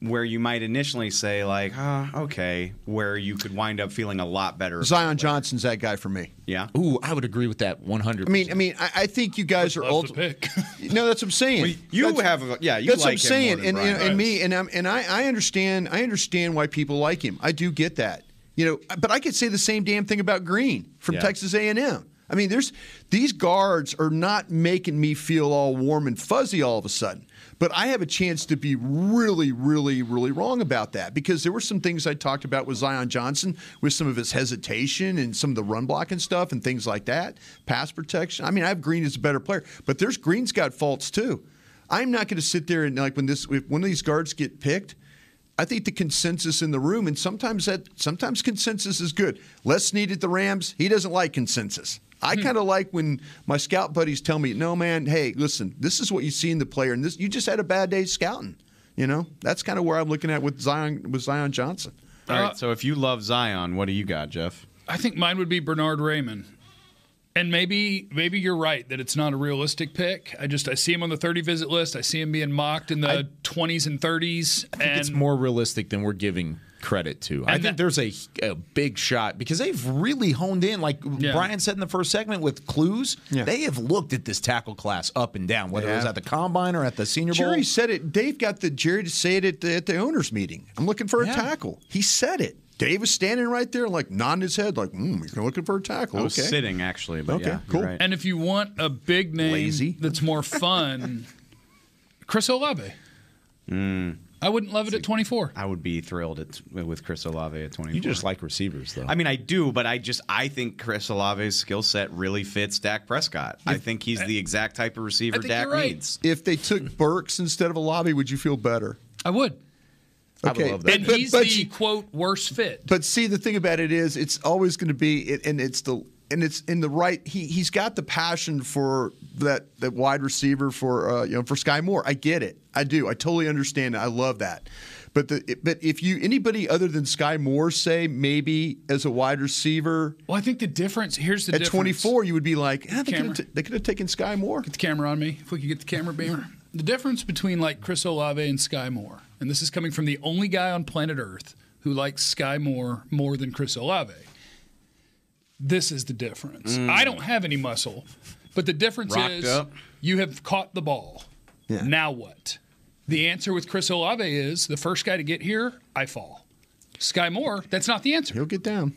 where you might initially say like, ah, okay, where you could wind up feeling a lot better. Zion it. Johnson's that guy for me. Yeah. Ooh, I would agree with that 100 I mean, I mean, I, I think you guys are Love the ultimately. pick. *laughs* No, that's what I'm saying. You That's- have, a, yeah, you That's like what I'm saying, and, and, and me, and I'm, and I, I understand, I understand why people like him. I do get that, you know. But I could say the same damn thing about Green from Yeah. Texas A&M. I mean, there's these guards are not making me feel all warm and fuzzy all of a sudden. But I have a chance to be really, really, really wrong about that because there were some things I talked about with Zion Johnson, with some of his hesitation and some of the run blocking stuff and things like that, pass protection. I mean, I have Green as a better player, but there's Green's got faults too. I'm not going to sit there and like when this if one of these guards get picked. I think the consensus in the room, and sometimes that sometimes consensus is good. Les needed the Rams. He doesn't like consensus. I kind of like when my scout buddies tell me, "No, man, hey, listen, this is what you see in the player, and this you just had a bad day scouting." You know, that's kind of where I'm looking at with Zion with Zion Johnson. All Uh, right. So if you love Zion, what do you got, Jeff? I think mine would be Bernard Raimann. And maybe maybe you're right that it's not a realistic pick. I just I see him on the 30 visit list. I see him being mocked in the 20s and 30s. I think and it's more realistic than we're giving credit to. I think that- there's a, a big shot because they've really honed in, like Yeah. Brian said in the first segment with clues. Yeah. They have looked at this tackle class up and down, whether it was at the combine or at the Senior Bowl. Jerry said it. Dave got the Jerry to say it at the, at the owners' meeting. I'm looking for a tackle. He said it. Dave was standing right there, like nodding his head, like, mm, "You're looking for a tackle." I was okay. sitting actually, but Okay, yeah, cool. Right. and if you want a big name Lazy. that's more fun, *laughs* Chris Olave. I wouldn't love it at 24. I would be thrilled at, with Chris Olave at 24. you just like receivers, though. I mean, I do, but I just I think Chris Olave's skill set really fits Dak Prescott. I think he's the exact type of receiver Dak you're right. needs. If they took Burks instead of Olave, would you feel better? I would. I would love that. And but- he's but the you- quote worst fit. But see, the thing about it is, it's always going to be, and it's the and it's in the right. He he's got the passion for that that wide receiver for uh, you know for Sky Moore. I get it. I do. I totally understand. it. I love that. But the but if you anybody other than Sky Moore say maybe as a wide receiver well, I think the difference here's the at difference. 24, you would be like, ah, they could have t- they could have taken Sky Moore. Get the camera on me. If we could get the camera beamer. The difference between like Chris Olave and Sky Moore, and this is coming from the only guy on planet Earth who likes Sky Moore more than Chris Olave. This is the difference. Mm. I don't have any muscle, but the difference Rocked is up. you have caught the ball. Yeah. Now what? The answer with Chris Olave is the first guy to get here, I fall. Sky Moore, that's not the answer. He'll get down.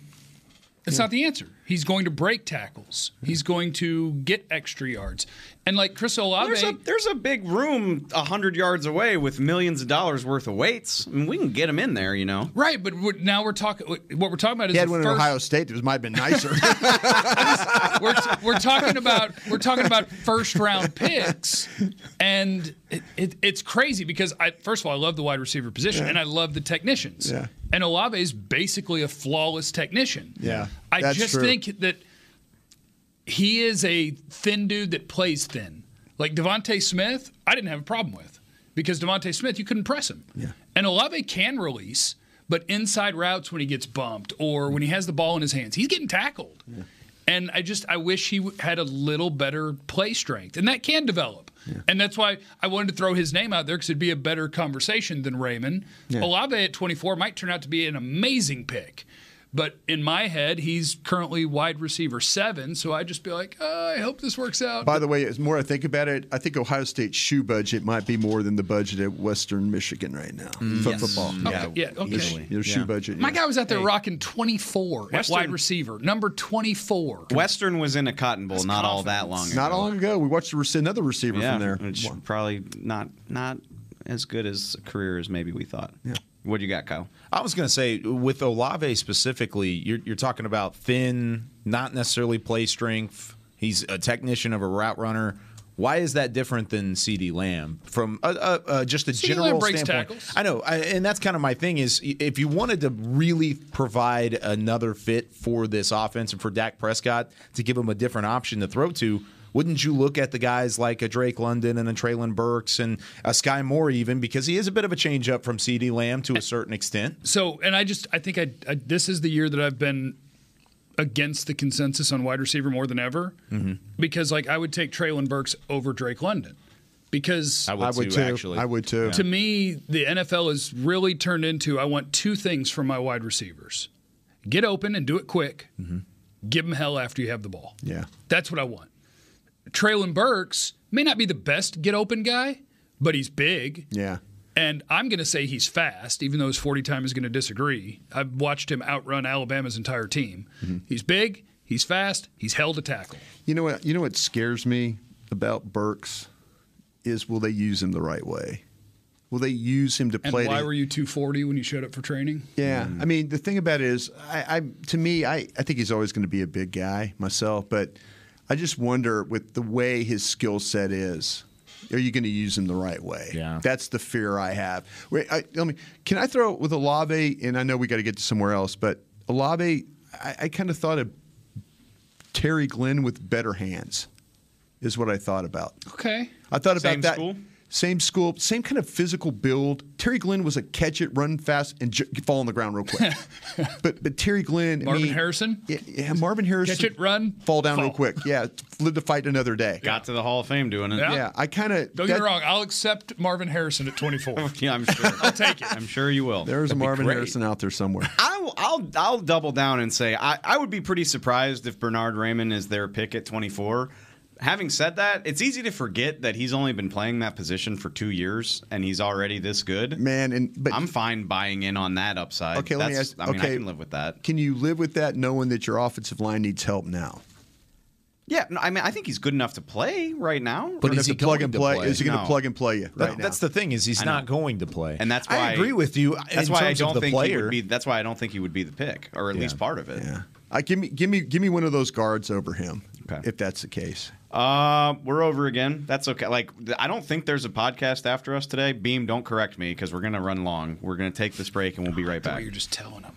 That's not the answer. He's going to break tackles. He's going to get extra yards. And like Chris Olave, There's a there's a big room hundred yards away with millions of dollars worth of weights. I mean, we can get him in there, you know. right? But we're, now we're talking. What we're talking about is He had the one in Ohio State that might have been nicer. *laughs* we're, we're talking about we're talking about first round picks, and it, it, it's crazy because I first of all I love the wide receiver position and I love the technicians. Yeah. And Olave is basically a flawless technician. Yeah, I just true. think that he is a thin dude that plays thin. Like DeVonta Smith, I didn't have a problem with because DeVonta Smith you couldn't press him. Yeah. And Olave can release, but inside routes when he gets bumped or when he has the ball in his hands, he's getting tackled. And I just I wish he had a little better play strength, and that can develop. And that's why I wanted to throw his name out there because it'd be a better conversation than Raimann. Olave at 24 might turn out to be an amazing pick. But in my head, he's currently wide receiver seven, so I'd just be like, oh, I hope this works out. By the way, as more I think about it, I think Ohio State's shoe budget might be more than the budget at Western Michigan right now mm. for football. Okay, yeah, okay. Their, their shoe budget. my guy was out there rocking 24 at wide receiver, number 24. Western was in a Cotton Bowl not all that long ago. Not long ago, we watched another receiver Yeah, from there. which probably not not as good as a career as maybe we thought. Yeah. What do you got, Kyle? I was going to say with Olave specifically, you're, you're talking about thin, not necessarily play strength. He's a technician of a route runner. Why is that different than CeeDee Lamb from uh, uh, uh, just a CeeDee general standpoint? tackles. I know, I, and that's kind of my thing. Is if you wanted to really provide another fit for this offense and for Dak Prescott to give him a different option to throw to. Wouldn't you look at the guys like a Drake London and a Treylon Burks and a Sky Moore even because he is a bit of a change up from CeeDee Lamb to a certain extent? So, and I just, I think I, I this is the year that I've been against the consensus on wide receiver more than ever Mm-hmm. because, like, I would take Treylon Burks over Drake London because I would, I would too, too. actually. I would too. to me, the NFL has really turned into I want two things from my wide receivers get open and do it quick, give them hell after you have the ball. Yeah. That's what I want. Treylon Burks may not be the best get open guy, but he's big. Yeah. And I'm going to say he's fast, even though his 40 time is going to disagree. I've watched him outrun Alabama's entire team. Mm-hmm. He's big, he's fast, he's held a tackle. You know what? You know what scares me about Burks is will they use him the right way? Will they use him to And play? why to- were you 240 when you showed up for training? Yeah, mm-hmm. I mean the thing about it is, I, I to me, I, I think he's always going to be a big guy myself, but I just wonder with the way his skill set is, are you going to use him the right way? Yeah. that's the fear I have. Wait, I, let me. Can I throw with Olave? And I know we got to get to somewhere else, but Olave, I, I kind of thought of Terry Glenn with better hands, is what I thought about. Okay. I thought about that. school? Same school, same kind of physical build. Terry Glenn was a catch it, run fast, and j- fall on the ground real quick. *laughs* but but Terry Glenn, I Marvin mean- Harrison? yeah, yeah, Marvin Harrison, Catch it, run, fall down real quick. Yeah, live to fight another day. Got to the Hall of Fame doing it. Yeah. Yeah, I kind of Don't get me wrong, I'll accept Marvin Harrison at 24. *laughs* Yeah, I'm sure. I'll take it. I'm sure you will. There's a Marvin. Harrison out there somewhere. *laughs* I'll, I'll I'll double down and say I, I would be pretty surprised if Bernard Raimann is their pick at 24. Having said that, it's easy to forget that he's only been playing that position for two years and he's already this good. Man, and but I'm fine buying in on that upside. Okay, let me ask- I mean, okay. I can live with that. can you live with that knowing that your offensive line needs help now? Yeah, no, I mean, I think he's good enough to play right now. But Or is to he plug going and to play? play? Is he going to No. plug and play you right now? That's the thing is he's not going to play, And that's why I agree with you. That's in why I terms of don't the think he would be. That's why I don't think he would be the pick, or at Yeah. least part of it. yeah. I give me give me give me one of those guards over him. Okay. If that's the case. Uh, we're over again. That's okay. Like, I don't think there's a podcast after us today. Beam, don't correct me because we're gonna run long. We're gonna take this break and we'll be right back. You're just telling him.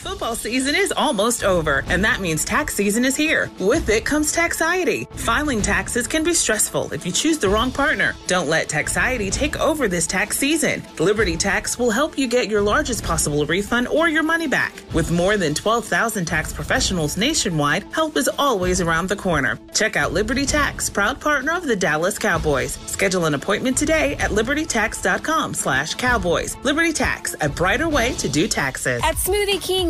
Football season is almost over, and that means tax season is here. With it comes Taxiety. Filing taxes can be stressful if you choose the wrong partner. Don't let Taxiety take over this tax season. Liberty Tax will help you get your largest possible refund or your money back. With more than 12,000 tax professionals nationwide, help is always around the corner. Check out Liberty Tax, proud partner of the Dallas Cowboys. Schedule an appointment today at libertytax.com slash cowboys. Liberty Tax, a brighter way to do taxes. At Smoothie King,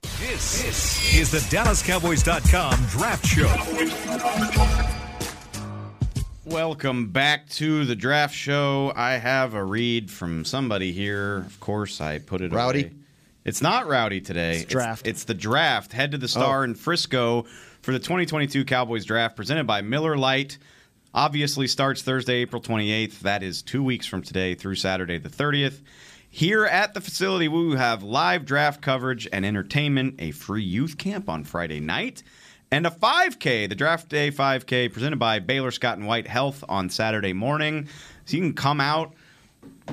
This, this is the DallasCowboys.com draft show. Welcome back to the draft show. I have a read from somebody here. Of course, I put it on. Rowdy? away. It's not rowdy today. It's draft. It's, the draft. Head to the oh. Star Oh. in Frisco for the 2022 Cowboys draft presented by Miller Lite. Obviously starts Thursday, April 28th. That is two weeks from today through Saturday the 30th. Here at the facility, we will have live draft coverage and entertainment, a free youth camp on Friday night, and a 5K, the Draft Day 5K, presented by Baylor Scott and White Health on Saturday morning. So you can come out,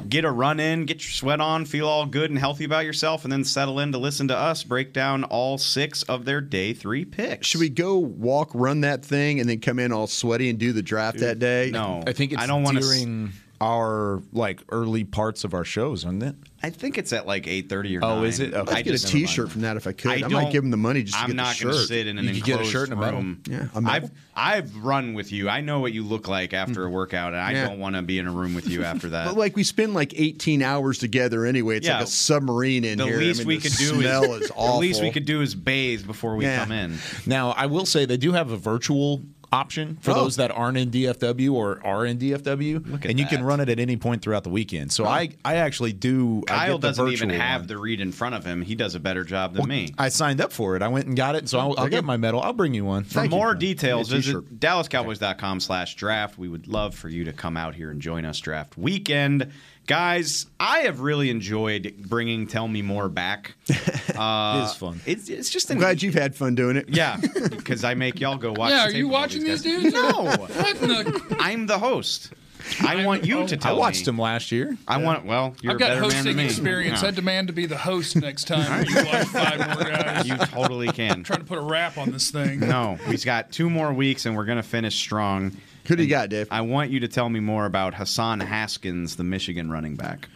get a run in, get your sweat on, feel all good and healthy about yourself, and then settle in to listen to us break down all six of their day three picks. Should we go walk, run that thing, and then come in all sweaty and do the draft that day? No, I think it's I don't want to. during our like early parts of our shows, isn't it? I think it's at like eight thirty or. Oh, 9. is it? Okay. I'd get a just- T-shirt from that if I could. I, I might give him the money just to I'm get not the going to shirt. sit in an You could get a enclosed shirt and a medal. room. Yeah. I've I've run with you. I know what you look like after a hmm. workout, and I Yeah. don't want to be in a room with you after that. *laughs* But like we spend like 18 hours together anyway. It's Yeah. like a submarine in the here. I least mean, we the could do smell *laughs* is, is awful. The least we could do is bathe before we Yeah. come in. Now, I will say they do have a virtual option for Oh. those that aren't in DFW or are in DFW, and you can run it at any point throughout the weekend. So I, I actually do. I Kyle doesn't even have one. the read in front of him. He does a better job than me. I signed up for it. I went and got it, so I'll, I'll get my medal. I'll bring you one. For more details, visit t-shirt. DallasCowboys.com slash draft. We would love for you to come out here and join us draft weekend. Guys, I have really enjoyed bringing Tell Me More back. *laughs* Uh, It is fun. It's, it's just I'm an, glad you've had fun doing it. Yeah, *laughs* because I make y'all go watch yeah, the are you tape of watching these these dudes? No. *laughs* The? I'm the host. I want you to tell. Me. I watched me. him last year. I want, well, you're I've a got better man hosting than me. experience. Yeah. I demand to be the host next time. you watch five more guys. You totally can. trying to put a wrap on this thing. No, we've got two more weeks and we're going to finish strong. Who do you got, Dave? I want you to tell me more about Hassan Haskins, the Michigan running back.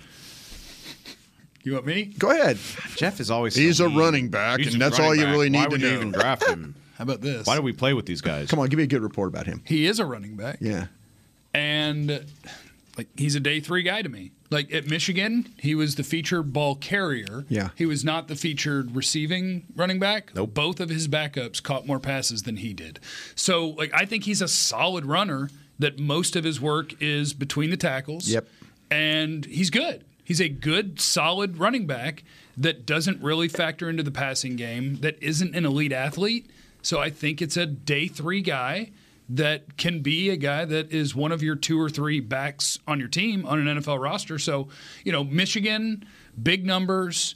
You want me? Go ahead. Jeff is always. so He's a mean. running back, He's and that's all you back. really Why need to would you know. even draft him? *laughs* How about this? Why do we play with these guys? Come on, give me a good report about him. He is a running back. Yeah. and like he's a day three guy to me. Like at Michigan, he was the featured ball carrier. Yeah. he was not the featured receiving running back. Nope. Both of his backups caught more passes than he did. So like I think he's a solid runner. That most of his work is between the tackles. Yep. and he's good. He's a good, solid running back that doesn't really factor into the passing game. That isn't an elite athlete. So I think it's a day three guy that can be a guy that is one of your two or three backs on your team on an NFL roster. So, you know, Michigan, big numbers,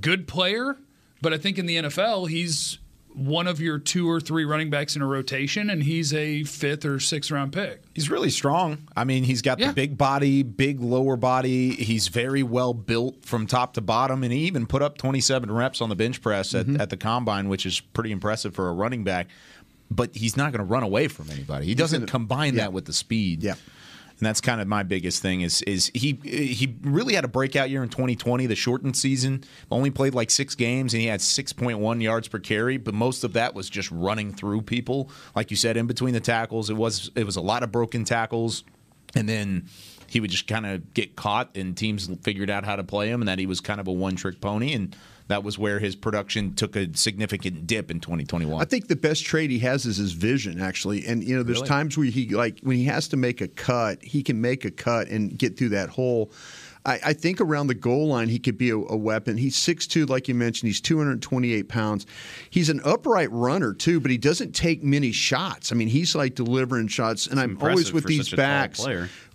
good player, but I think in the NFL, he's one of your two or three running backs in a rotation, and he's a fifth or sixth round pick. He's really strong. I mean, he's got Yeah. the big body, big lower body. He's very well built from top to bottom, and he even put up 27 reps on the bench press at, mm-hmm. at the combine, which is pretty impressive for a running back. But he's not going to run away from anybody. He doesn't combine yeah. that with the speed. Yeah. And that's kind of my biggest thing is is he he really had a breakout year in 2020, the shortened season. Only played like six games and he had 6.1 yards per carry, but most of that was just running through people, like you said, in between the tackles. It was it was a lot of broken tackles. and then he would just kind of get caught, and teams figured out how to play him, and that he was kind of a one trick pony, and that was where his production took a significant dip in 2021. I think the best trait he has is his vision, actually. And you know, there's Really? times where he like when he has to make a cut, he can make a cut and get through that hole. I, I think around the goal line he could be a, a weapon. He's 6'2", like you mentioned. He's 228 pounds. He's an upright runner too, but he doesn't take many shots. I mean, he's like delivering shots. And I'm always with these such a tall backs.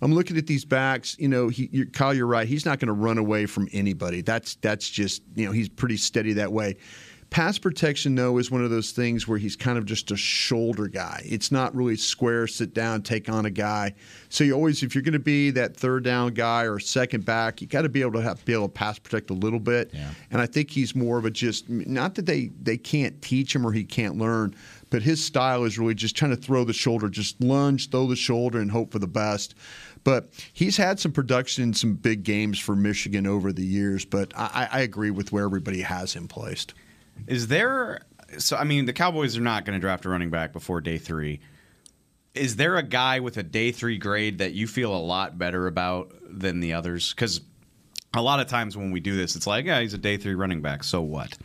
I'm looking at these backs. You know, he, you're, Kyle, you're right. He's not going to run away from anybody. That's that's just you know he's pretty steady that way. Pass protection, though, is one of those things where he's kind of just a shoulder guy. It's not really square, sit down, take on a guy. So you always, if you're going to be that third down guy or second back, you got to be able to have, be able to pass protect a little bit. And I think he's more of a just not that they they can't teach him or he can't learn, but his style is really just trying to throw the shoulder, just lunge, throw the shoulder, and hope for the best. But he's had some production in some big games for Michigan over the years. But I, I agree with where everybody has him placed. Is there? So I mean, the Cowboys are not going to draft a running back before day three. Is there a guy with a day three grade that you feel a lot better about than the others? Because a lot of times when we do this, it's like, yeah, he's a day three running back. So what?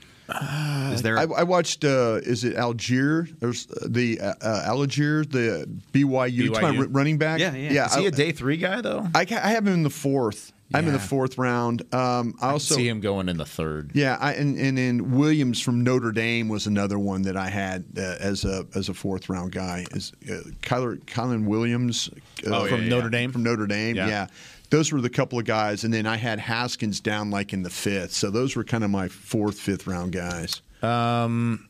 Is there? I, I watched. Uh, is it Allgeier? There's uh, the uh, uh, Allgeier, the BYU, BYU. running back. Yeah, yeah. Is he a day three guy though? I, I have him in the fourth. I'm in the fourth round. Um, I I also see him going in the third. Yeah, I, and and then Williams from Notre Dame was another one that I had uh, as a as a fourth round guy. Is uh, Kyler Kylan Williams uh, Oh, from yeah, Notre yeah. Dame from Notre Dame? Yeah. Yeah. Those were the couple of guys, and then I had Haskins down like in the fifth. So those were kind of my fourth, fifth round guys. Um,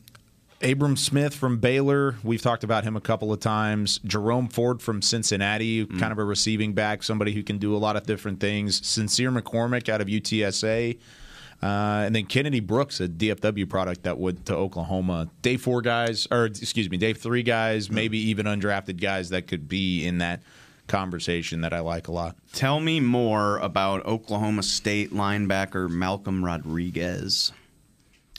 Abram Smith from Baylor. We've talked about him a couple of times. Jerome Ford from Cincinnati, kind of a receiving back, somebody who can do a lot of different things. Sincere McCormick out of UTSA. Uh, and then Kennedy Brooks, a DFW product that went to Oklahoma. Day four guys, or excuse me, day three guys, maybe even undrafted guys that could be in that conversation that I like a lot. Tell me more about Oklahoma State linebacker Malcolm Rodriguez.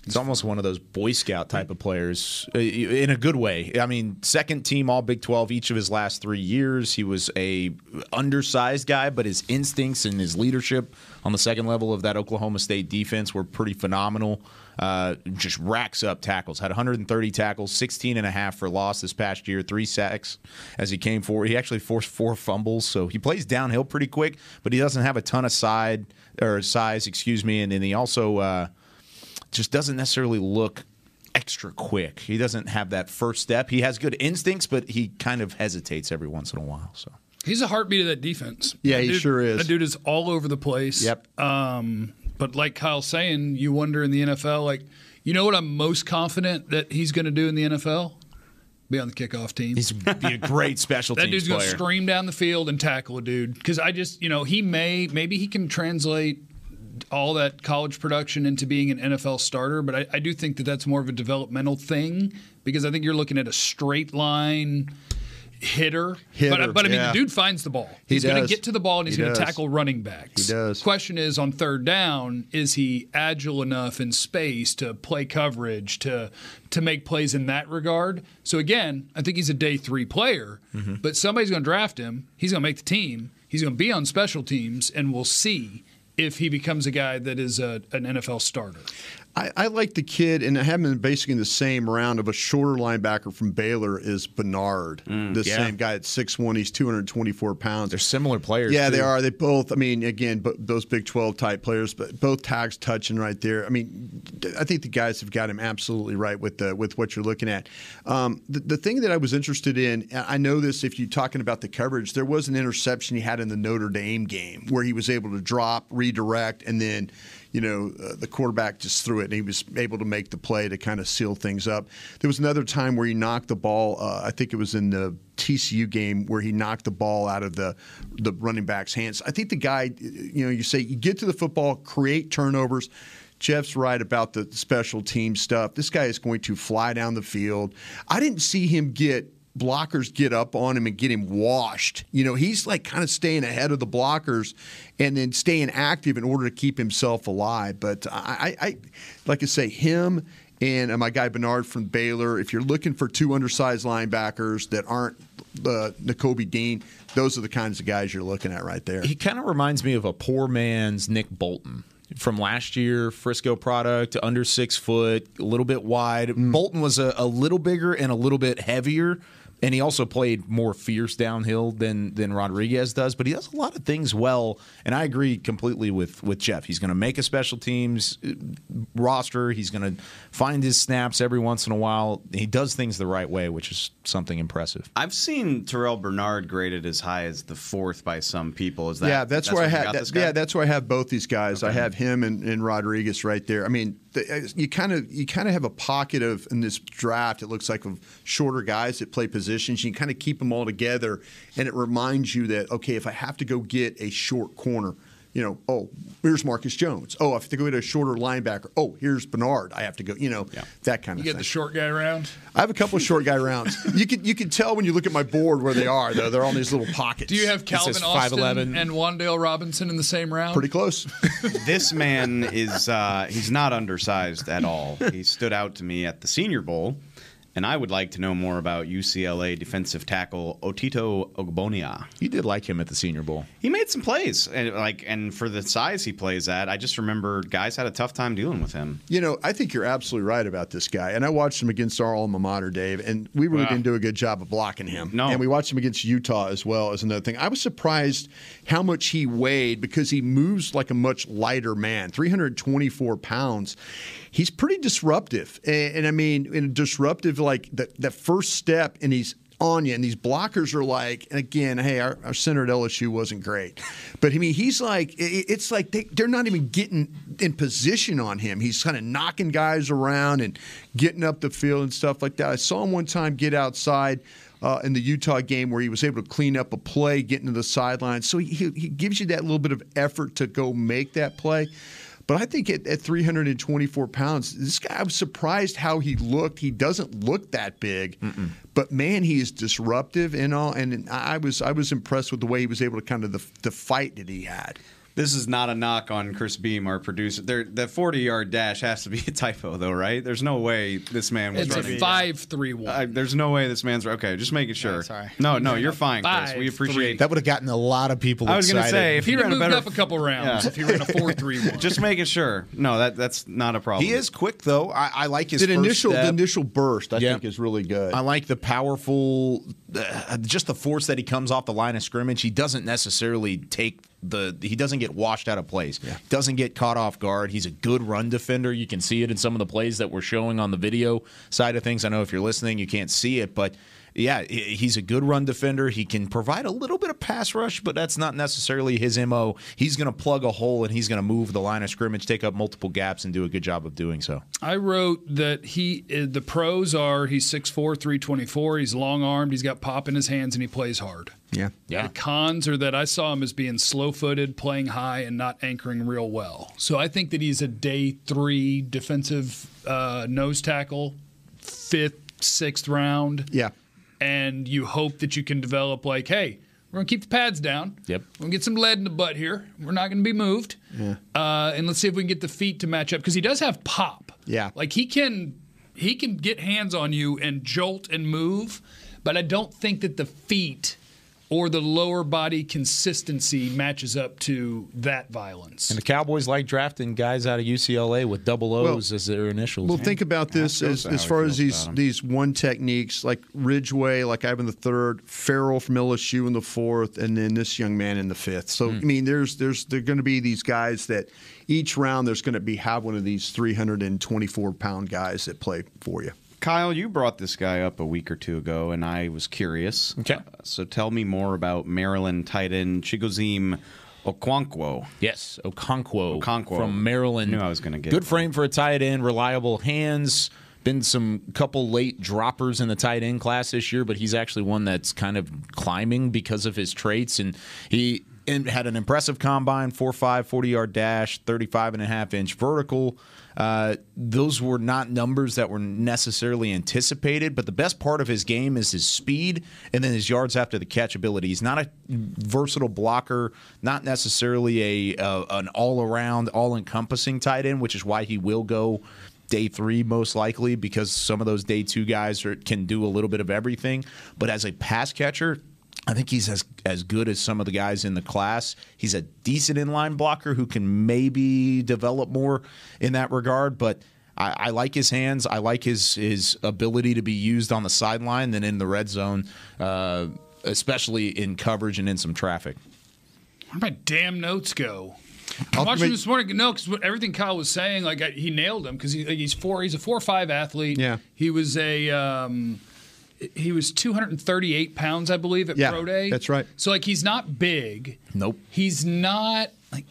It's almost one of those Boy Scout type of players uh, in a good way. I mean, second team All Big 12 each of his last three years. He was a undersized guy, but his instincts and his leadership on the second level of that Oklahoma State defense were pretty phenomenal. Uh, just racks up tackles. Had 130 tackles, 16 and a half for loss this past year, three sacks as he came forward. He actually forced four fumbles, so he plays downhill pretty quick, but he doesn't have a ton of side or size, excuse me, and then he also. Uh, just doesn't necessarily look extra quick. He doesn't have that first step. He has good instincts, but he kind of hesitates every once in a while. So He's a heartbeat of that defense. Yeah, That he dude- sure is. That dude is all over the place. Yep. Um, but like Kyle's saying, you wonder in the NFL, like, you know what I'm most confident that he's going to do in the NFL? Be on the kickoff team. he's be a great *laughs* special that teams dude's going to player. scream down the field and tackle a dude. Because I just, you know, he may, maybe he can translate all that college production into being an NFL starter, but I, I do think that that's more of a developmental thing because I think you're looking at a straight line hitter. Hitter, but, but I mean, yeah. the dude finds the ball. He He's going to get to the ball and he's He going to tackle running backs. He does. Question is on third down, is he agile enough in space to play coverage to to make plays in that regard? So again, I think he's a day three player, Mm-hmm. but somebody's going to draft him. He's going to make the team. He's going to be on special teams, and we'll see if he becomes a guy that is a, an NFL starter. I, I like the kid, and I have him basically in the same round of a shorter linebacker from Baylor is Bernard, the yeah. same guy at 6'1", he's 224 pounds. They're similar players. Yeah, they are. They both. I mean, again, those Big Twelve type players, but both tags touching right there. I mean, I think the guys have got him absolutely right with the with what you're looking at. Um, the, the thing that I was interested in, I know this if you're talking about the coverage, there was an interception he had in the Notre Dame game where he was able to drop, redirect, and then. You know, uh, the quarterback just threw it, and he was able to make the play to kind of seal things up. There was another time where he knocked the ball. Uh, I think it was in the TCU game where he knocked the ball out of the the running back's hands. I think the guy, you know, you say you get to the football, create turnovers. Jeff's right about the special team stuff. This guy is going to fly down the field. I didn't see him get blockers get up on him and get him washed. You know, he's like kind of staying ahead of the blockers and then staying active in order to keep himself alive. But I, I, I like I say, him and uh, my guy Bernard from Baylor. If you're looking for two undersized linebackers that aren't uh, Nakobe Dean, those are the kinds of guys you're looking at right there. He kind of reminds me of a poor man's Nick Bolton from last year. Frisco product, under six foot, a little bit wide. Mm. Bolton was a, a little bigger and a little bit heavier. And he also played more fierce downhill than than Rodriguez does, but he does a lot of things well. And I agree completely with with Jeff. He's going to make a special teams uh, roster. He's going to find his snaps every once in a while. He does things the right way, which is something impressive. I've seen Terrell Bernard graded as high as the fourth by some people. Is that yeah, that's, where I have. that- yeah, that's where I have both these guys. I have him and, and Rodriguez right there. I mean, the, uh, you kind of you kind of have a pocket of in this draft. It looks like of shorter guys that play positions. You kind of keep them all together, and it reminds you that okay, if I have to go get a short corner. You know, oh, here's Marcus Jones. Oh, I have to go get a shorter linebacker. Oh, here's Bernard. I have to go. You know, that kind You of You get thing. the short guy around. I have a couple of short guy rounds. *laughs* You can you can tell when you look at my board where they are. Though they're on these little pockets. Do you have Calvin Austin and Wan'Dale Robinson in the same round? Pretty close. *laughs* this man is uh, he's not undersized at all. He stood out to me at the Senior Bowl, and I would like to know more about UCLA defensive tackle Otito Ogbonnia. You did like him at the Senior Bowl. He made some plays, and like and for the size he plays at, I just remember guys had a tough time dealing with him. You know, I think you're absolutely right about this guy. And I watched him against our alma mater, Dave, and we really Wow. didn't do a good job of blocking him. No. And we watched him against Utah as well as another thing. I was surprised how much he weighed because he moves like a much lighter man, 324 pounds. He's pretty disruptive. And, and I mean, in disruptive, like that, the first step, and he's on you, and these blockers are like, and again, hey, our, our center at LSU wasn't great, but I mean, he's like, it- it's like they, they're not even getting in position on him. He's kind of knocking guys around and getting up the field and stuff like that. I saw him one time get outside. Uh, in the Utah game, where he was able to clean up a play, get into the sideline, so he he gives you that little bit of effort to go make that play. But I think at, at 324 pounds, this guy, I was surprised how he looked. He doesn't look that big, but man, he is disruptive and all. And I was I was impressed with the way he was able to kind of the, the fight that he had. This is not a knock on Chris Beam, our producer. There, the 40 yard dash has to be a typo, though, right? There's no way this man was It's a running. five three one. Uh, there's no way this man's okay. Just making sure. sorry. No, no, you're fine, Chris. Five, We appreciate That would have gotten a lot of people I was gonna say if he He'd ran a better, up a couple rounds Yeah. if he ran a *laughs* four three one. just making sure. No, that that's not a problem. He is quick though. I, I like his The first initial the initial burst, I Yeah. think, is really good. I like the powerful, uh, just the force that he comes off the line of scrimmage. He doesn't necessarily take the. He doesn't get washed out of place. Doesn't get caught off guard. He's a good run defender. You can see it in some of the plays that we're showing on the video side of things. I know if you're listening, you can't see it, but. Yeah, he's a good run defender. He can provide a little bit of pass rush, but that's not necessarily his MO. He's going to plug a hole and he's going to move the line of scrimmage, take up multiple gaps, and do a good job of doing so. I wrote that he uh, the pros are he's 6'4", 324, he's long armed, he's got pop in his hands, and he plays hard. yeah. Yeah. The cons are that I saw him as being slow footed, playing high, and not anchoring real well. So I think that he's a day three defensive uh, nose tackle, fifth, sixth round. Yeah. And you hope that you can develop, like, hey, we're to keep the pads down. Yep. We're to get some lead in the butt here. We're not to be moved. Yeah. Uh, and let's see if we can get the feet to match up because he does have pop. Yeah. Like he can he can get hands on you and jolt and move, but I don't think that the feet or the lower body consistency matches up to that violence. And the Cowboys like drafting guys out of UCLA with double O's as their initials. Well, think about this as, as far as these these one techniques like Ridgeway, like Ivan the third, Farrell from LSU in the fourth, and then this young man in the fifth. So hmm. I mean, there's there's there are going to be these guys that each round there's going to be have one of these 324 pound guys that play for you. Kyle, you brought this guy up a week or two ago, and I was curious. Okay. Uh, so tell me more about Maryland tight end Chigoziem Okwankwo. Yes, Okonkwo, Okonkwo. from Maryland. Knew I was gonna get good frame for a tight end, reliable hands. Been some couple late droppers in the tight end class this year, but he's actually one that's kind of climbing because of his traits. And he and had an impressive combine 4.5, 40 yard dash, 35 and a half inch vertical. Uh, those were not numbers that were necessarily anticipated, but the best part of his game is his speed and then his yards after the catch ability. He's not a versatile blocker, not necessarily a uh, an all around, all encompassing tight end, which is why he will go day three most likely because some of those day two guys are, can do a little bit of everything. But as a pass catcher, I think he's as as good as some of the guys in the class. He's a decent inline blocker who can maybe develop more in that regard, but. I, I like his hands. I like his his ability to be used on the sideline than in the red zone, uh, especially in coverage and in some traffic. Where my damn notes go? I'm watching this morning. No, because everything Kyle was saying, like I, he nailed him because he, he's four. He's a four five athlete. Yeah. He was a. Um, he was 238 pounds, I believe, at Yeah, pro day. that's right. So like he's not big. Nope. He's not like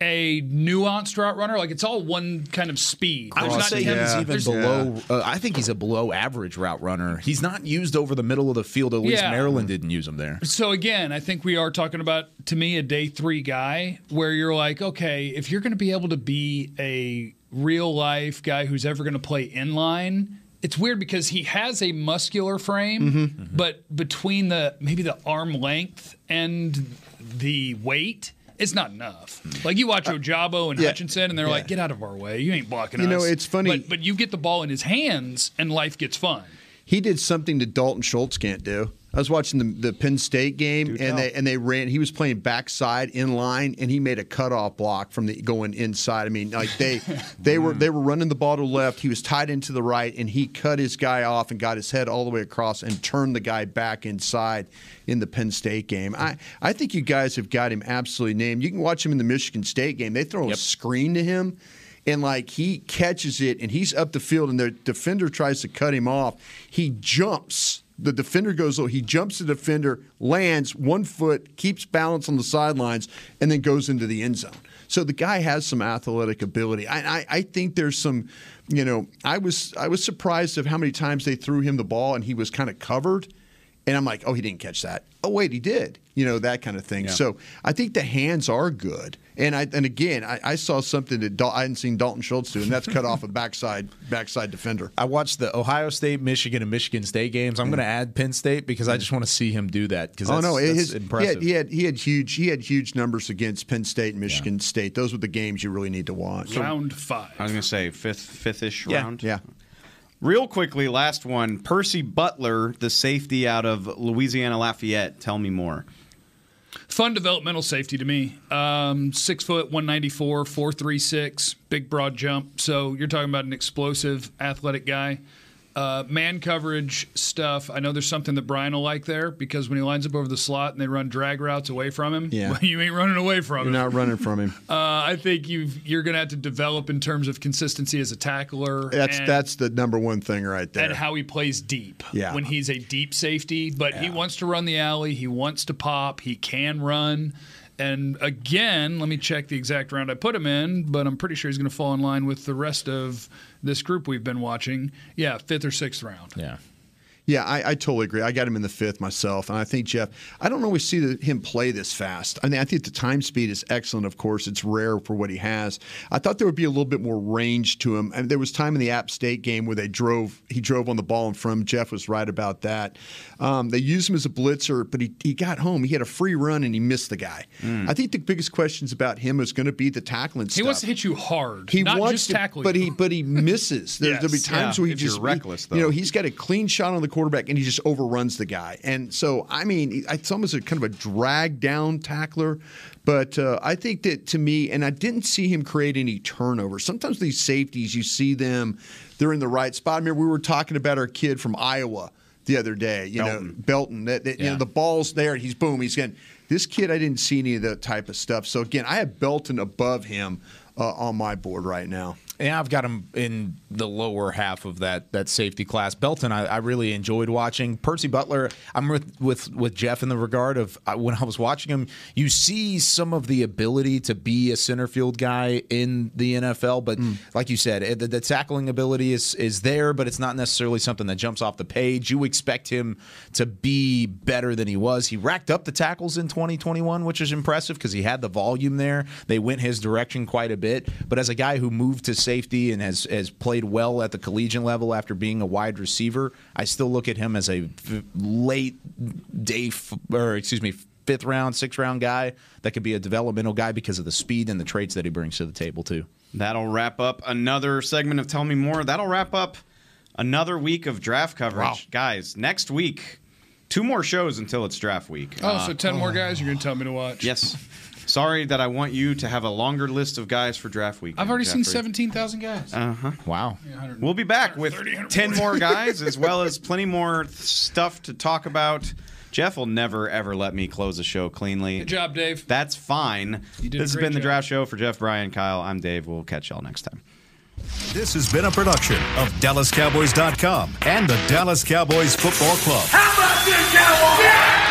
a nuanced route runner. Like it's all one kind of speed. I would not say him- he's even there's- below. Uh, I think he's a below average route runner. He's not used over the middle of the field. At least Yeah. Maryland didn't use him there. So again, I think we are talking about to me a day three guy where you're like, okay, if you're going to be able to be a real life guy who's ever going to play inline, it's weird because he has a muscular frame, Mm-hmm. but between the maybe the arm length and the weight. It's not enough. Like you watch Ojabo and Uh, yeah. Hutchinson, and they're Yeah. like, "Get out of our way! You ain't blocking You us." know, it's funny- but, but you get the ball in his hands, and life gets fun. He did something that Dalton Schultz can't do. I was watching the, the Penn State game, and they and they ran. He was playing backside in line, and he made a cutoff block from the going inside. I mean, like they *laughs* they were mm. they were running the ball to left. He was tied into the right, and he cut his guy off and got his head all the way across and turned the guy back inside in the Penn State game. I I think you guys have got him absolutely named. You can watch him in the Michigan State game. They throw a screen to him and like he catches it and he's up the field and the defender tries to cut him off. He jumps. The defender goes low. He jumps the defender, lands one foot, keeps balance on the sidelines, and then goes into the end zone. So the guy has some athletic ability. I, I, I think there's some, you know, I was I was surprised of how many times they threw him the ball and he was kind of covered. And I'm like, oh, he didn't catch that. Oh, wait, he did. You know, that kind of thing. So I think the hands are good. And I and again, I, I saw something that Dal- I hadn't seen Dalton Schultz do, and that's cut off a *laughs* backside backside defender. I watched the Ohio State, Michigan, and Michigan State games. I'm going to add Penn State because I just want to see him do that. Because Oh no, that's his, he, impressive. had, he had he had huge he had huge numbers against Penn State and Michigan State. Those were the games you really need to watch. Round five. I was going to say fifth, fifth-ish Yeah, round. yeah. Real quickly, last one. Percy Butler, the safety out of Louisiana Lafayette. Tell me more. Fun developmental safety to me. Um, six foot, 194, 436, big broad jump. So you're talking about an explosive, athletic guy. Uh, man coverage stuff. I know there's something that Brian will like there because when he lines up over the slot and they run drag routes away from him, Yeah. *laughs* you ain't running away from You're him. not running from him. *laughs* Uh, I think you've, you're going to have to develop in terms of consistency as a tackler. That's and- that's the number one thing right there. and how he plays deep. Yeah. When he's a deep safety, but he wants to run the alley, he wants to pop, he can run. And again, let me check the exact round I put him in, but I'm pretty sure he's going to fall in line with the rest of this group we've been watching. Yeah, fifth or sixth round. Yeah. Yeah, I, I totally agree. I got him in the fifth myself, and I think Jeff. I don't always see the, him play this fast. I mean, I think the time speed is excellent. Of course, it's rare for what he has. I thought there would be a little bit more range to him. And there was time in the App State game where they drove. He drove on the ball and from. Jeff was right about that. Um, they used him as a blitzer, but he, he got home. He had a free run and he missed the guy. I think the biggest questions about him is going to be the tackling. He stuff. wants to hit you hard, He not wants just to, tackle but you. he but he misses. There, There'll be *laughs* times Yeah, where he just reckless, You know, he's got a clean shot on the quarterback and he just overruns the guy. And so, I mean, it's almost a kind of a drag down tackler. But uh, I think that to me, and I didn't see him create any turnovers. Sometimes these safeties, you see them, they're in the right spot. I remember we were talking about our kid from Iowa the other day. You know, Belton. That, that you know, the ball's there, and he's boom, he's getting. This kid, I didn't see any of that type of stuff. So again, I have Belton above him uh, on my board right now. Yeah, I've got him in the lower half of that that safety class. Belton, I, I really enjoyed watching. Percy Butler, I'm with with, with Jeff in the regard of uh, when I was watching him, you see some of the ability to be a center field guy in the NFL, but like you said, eh, the, the tackling ability is is there, but it's not necessarily something that jumps off the page. You expect him to be better than he was. He racked up the tackles in 2021, which is impressive because he had the volume there. They went his direction quite a bit, but as a guy who moved to safety and has has played well at the collegiate level after being a wide receiver, I still look at him as a v- late day f- or excuse me fifth round, sixth round guy that could be a developmental guy because of the speed and the traits that he brings to the table too. That'll wrap up another segment of Tell Me More. That'll wrap up another week of draft coverage. Guys, next week, two more shows until it's draft week. Oh, Uh, so 10 more guys you're going to tell me to watch? Yes. *laughs* Sorry that I want you to have a longer list of guys for draft week. I've already seen 17,000 guys. Uh huh. Wow. We'll be back with 10 more *laughs* guys as well as plenty more stuff to talk about. Jeff will never, ever let me close a show cleanly. Good job, Dave. That's fine. You did a this has great been the draft show for Jeff, Brian, Kyle. I'm Dave. We'll catch y'all next time. This has been a production of DallasCowboys.com and the Dallas Cowboys Football Club. How about this, Cowboys?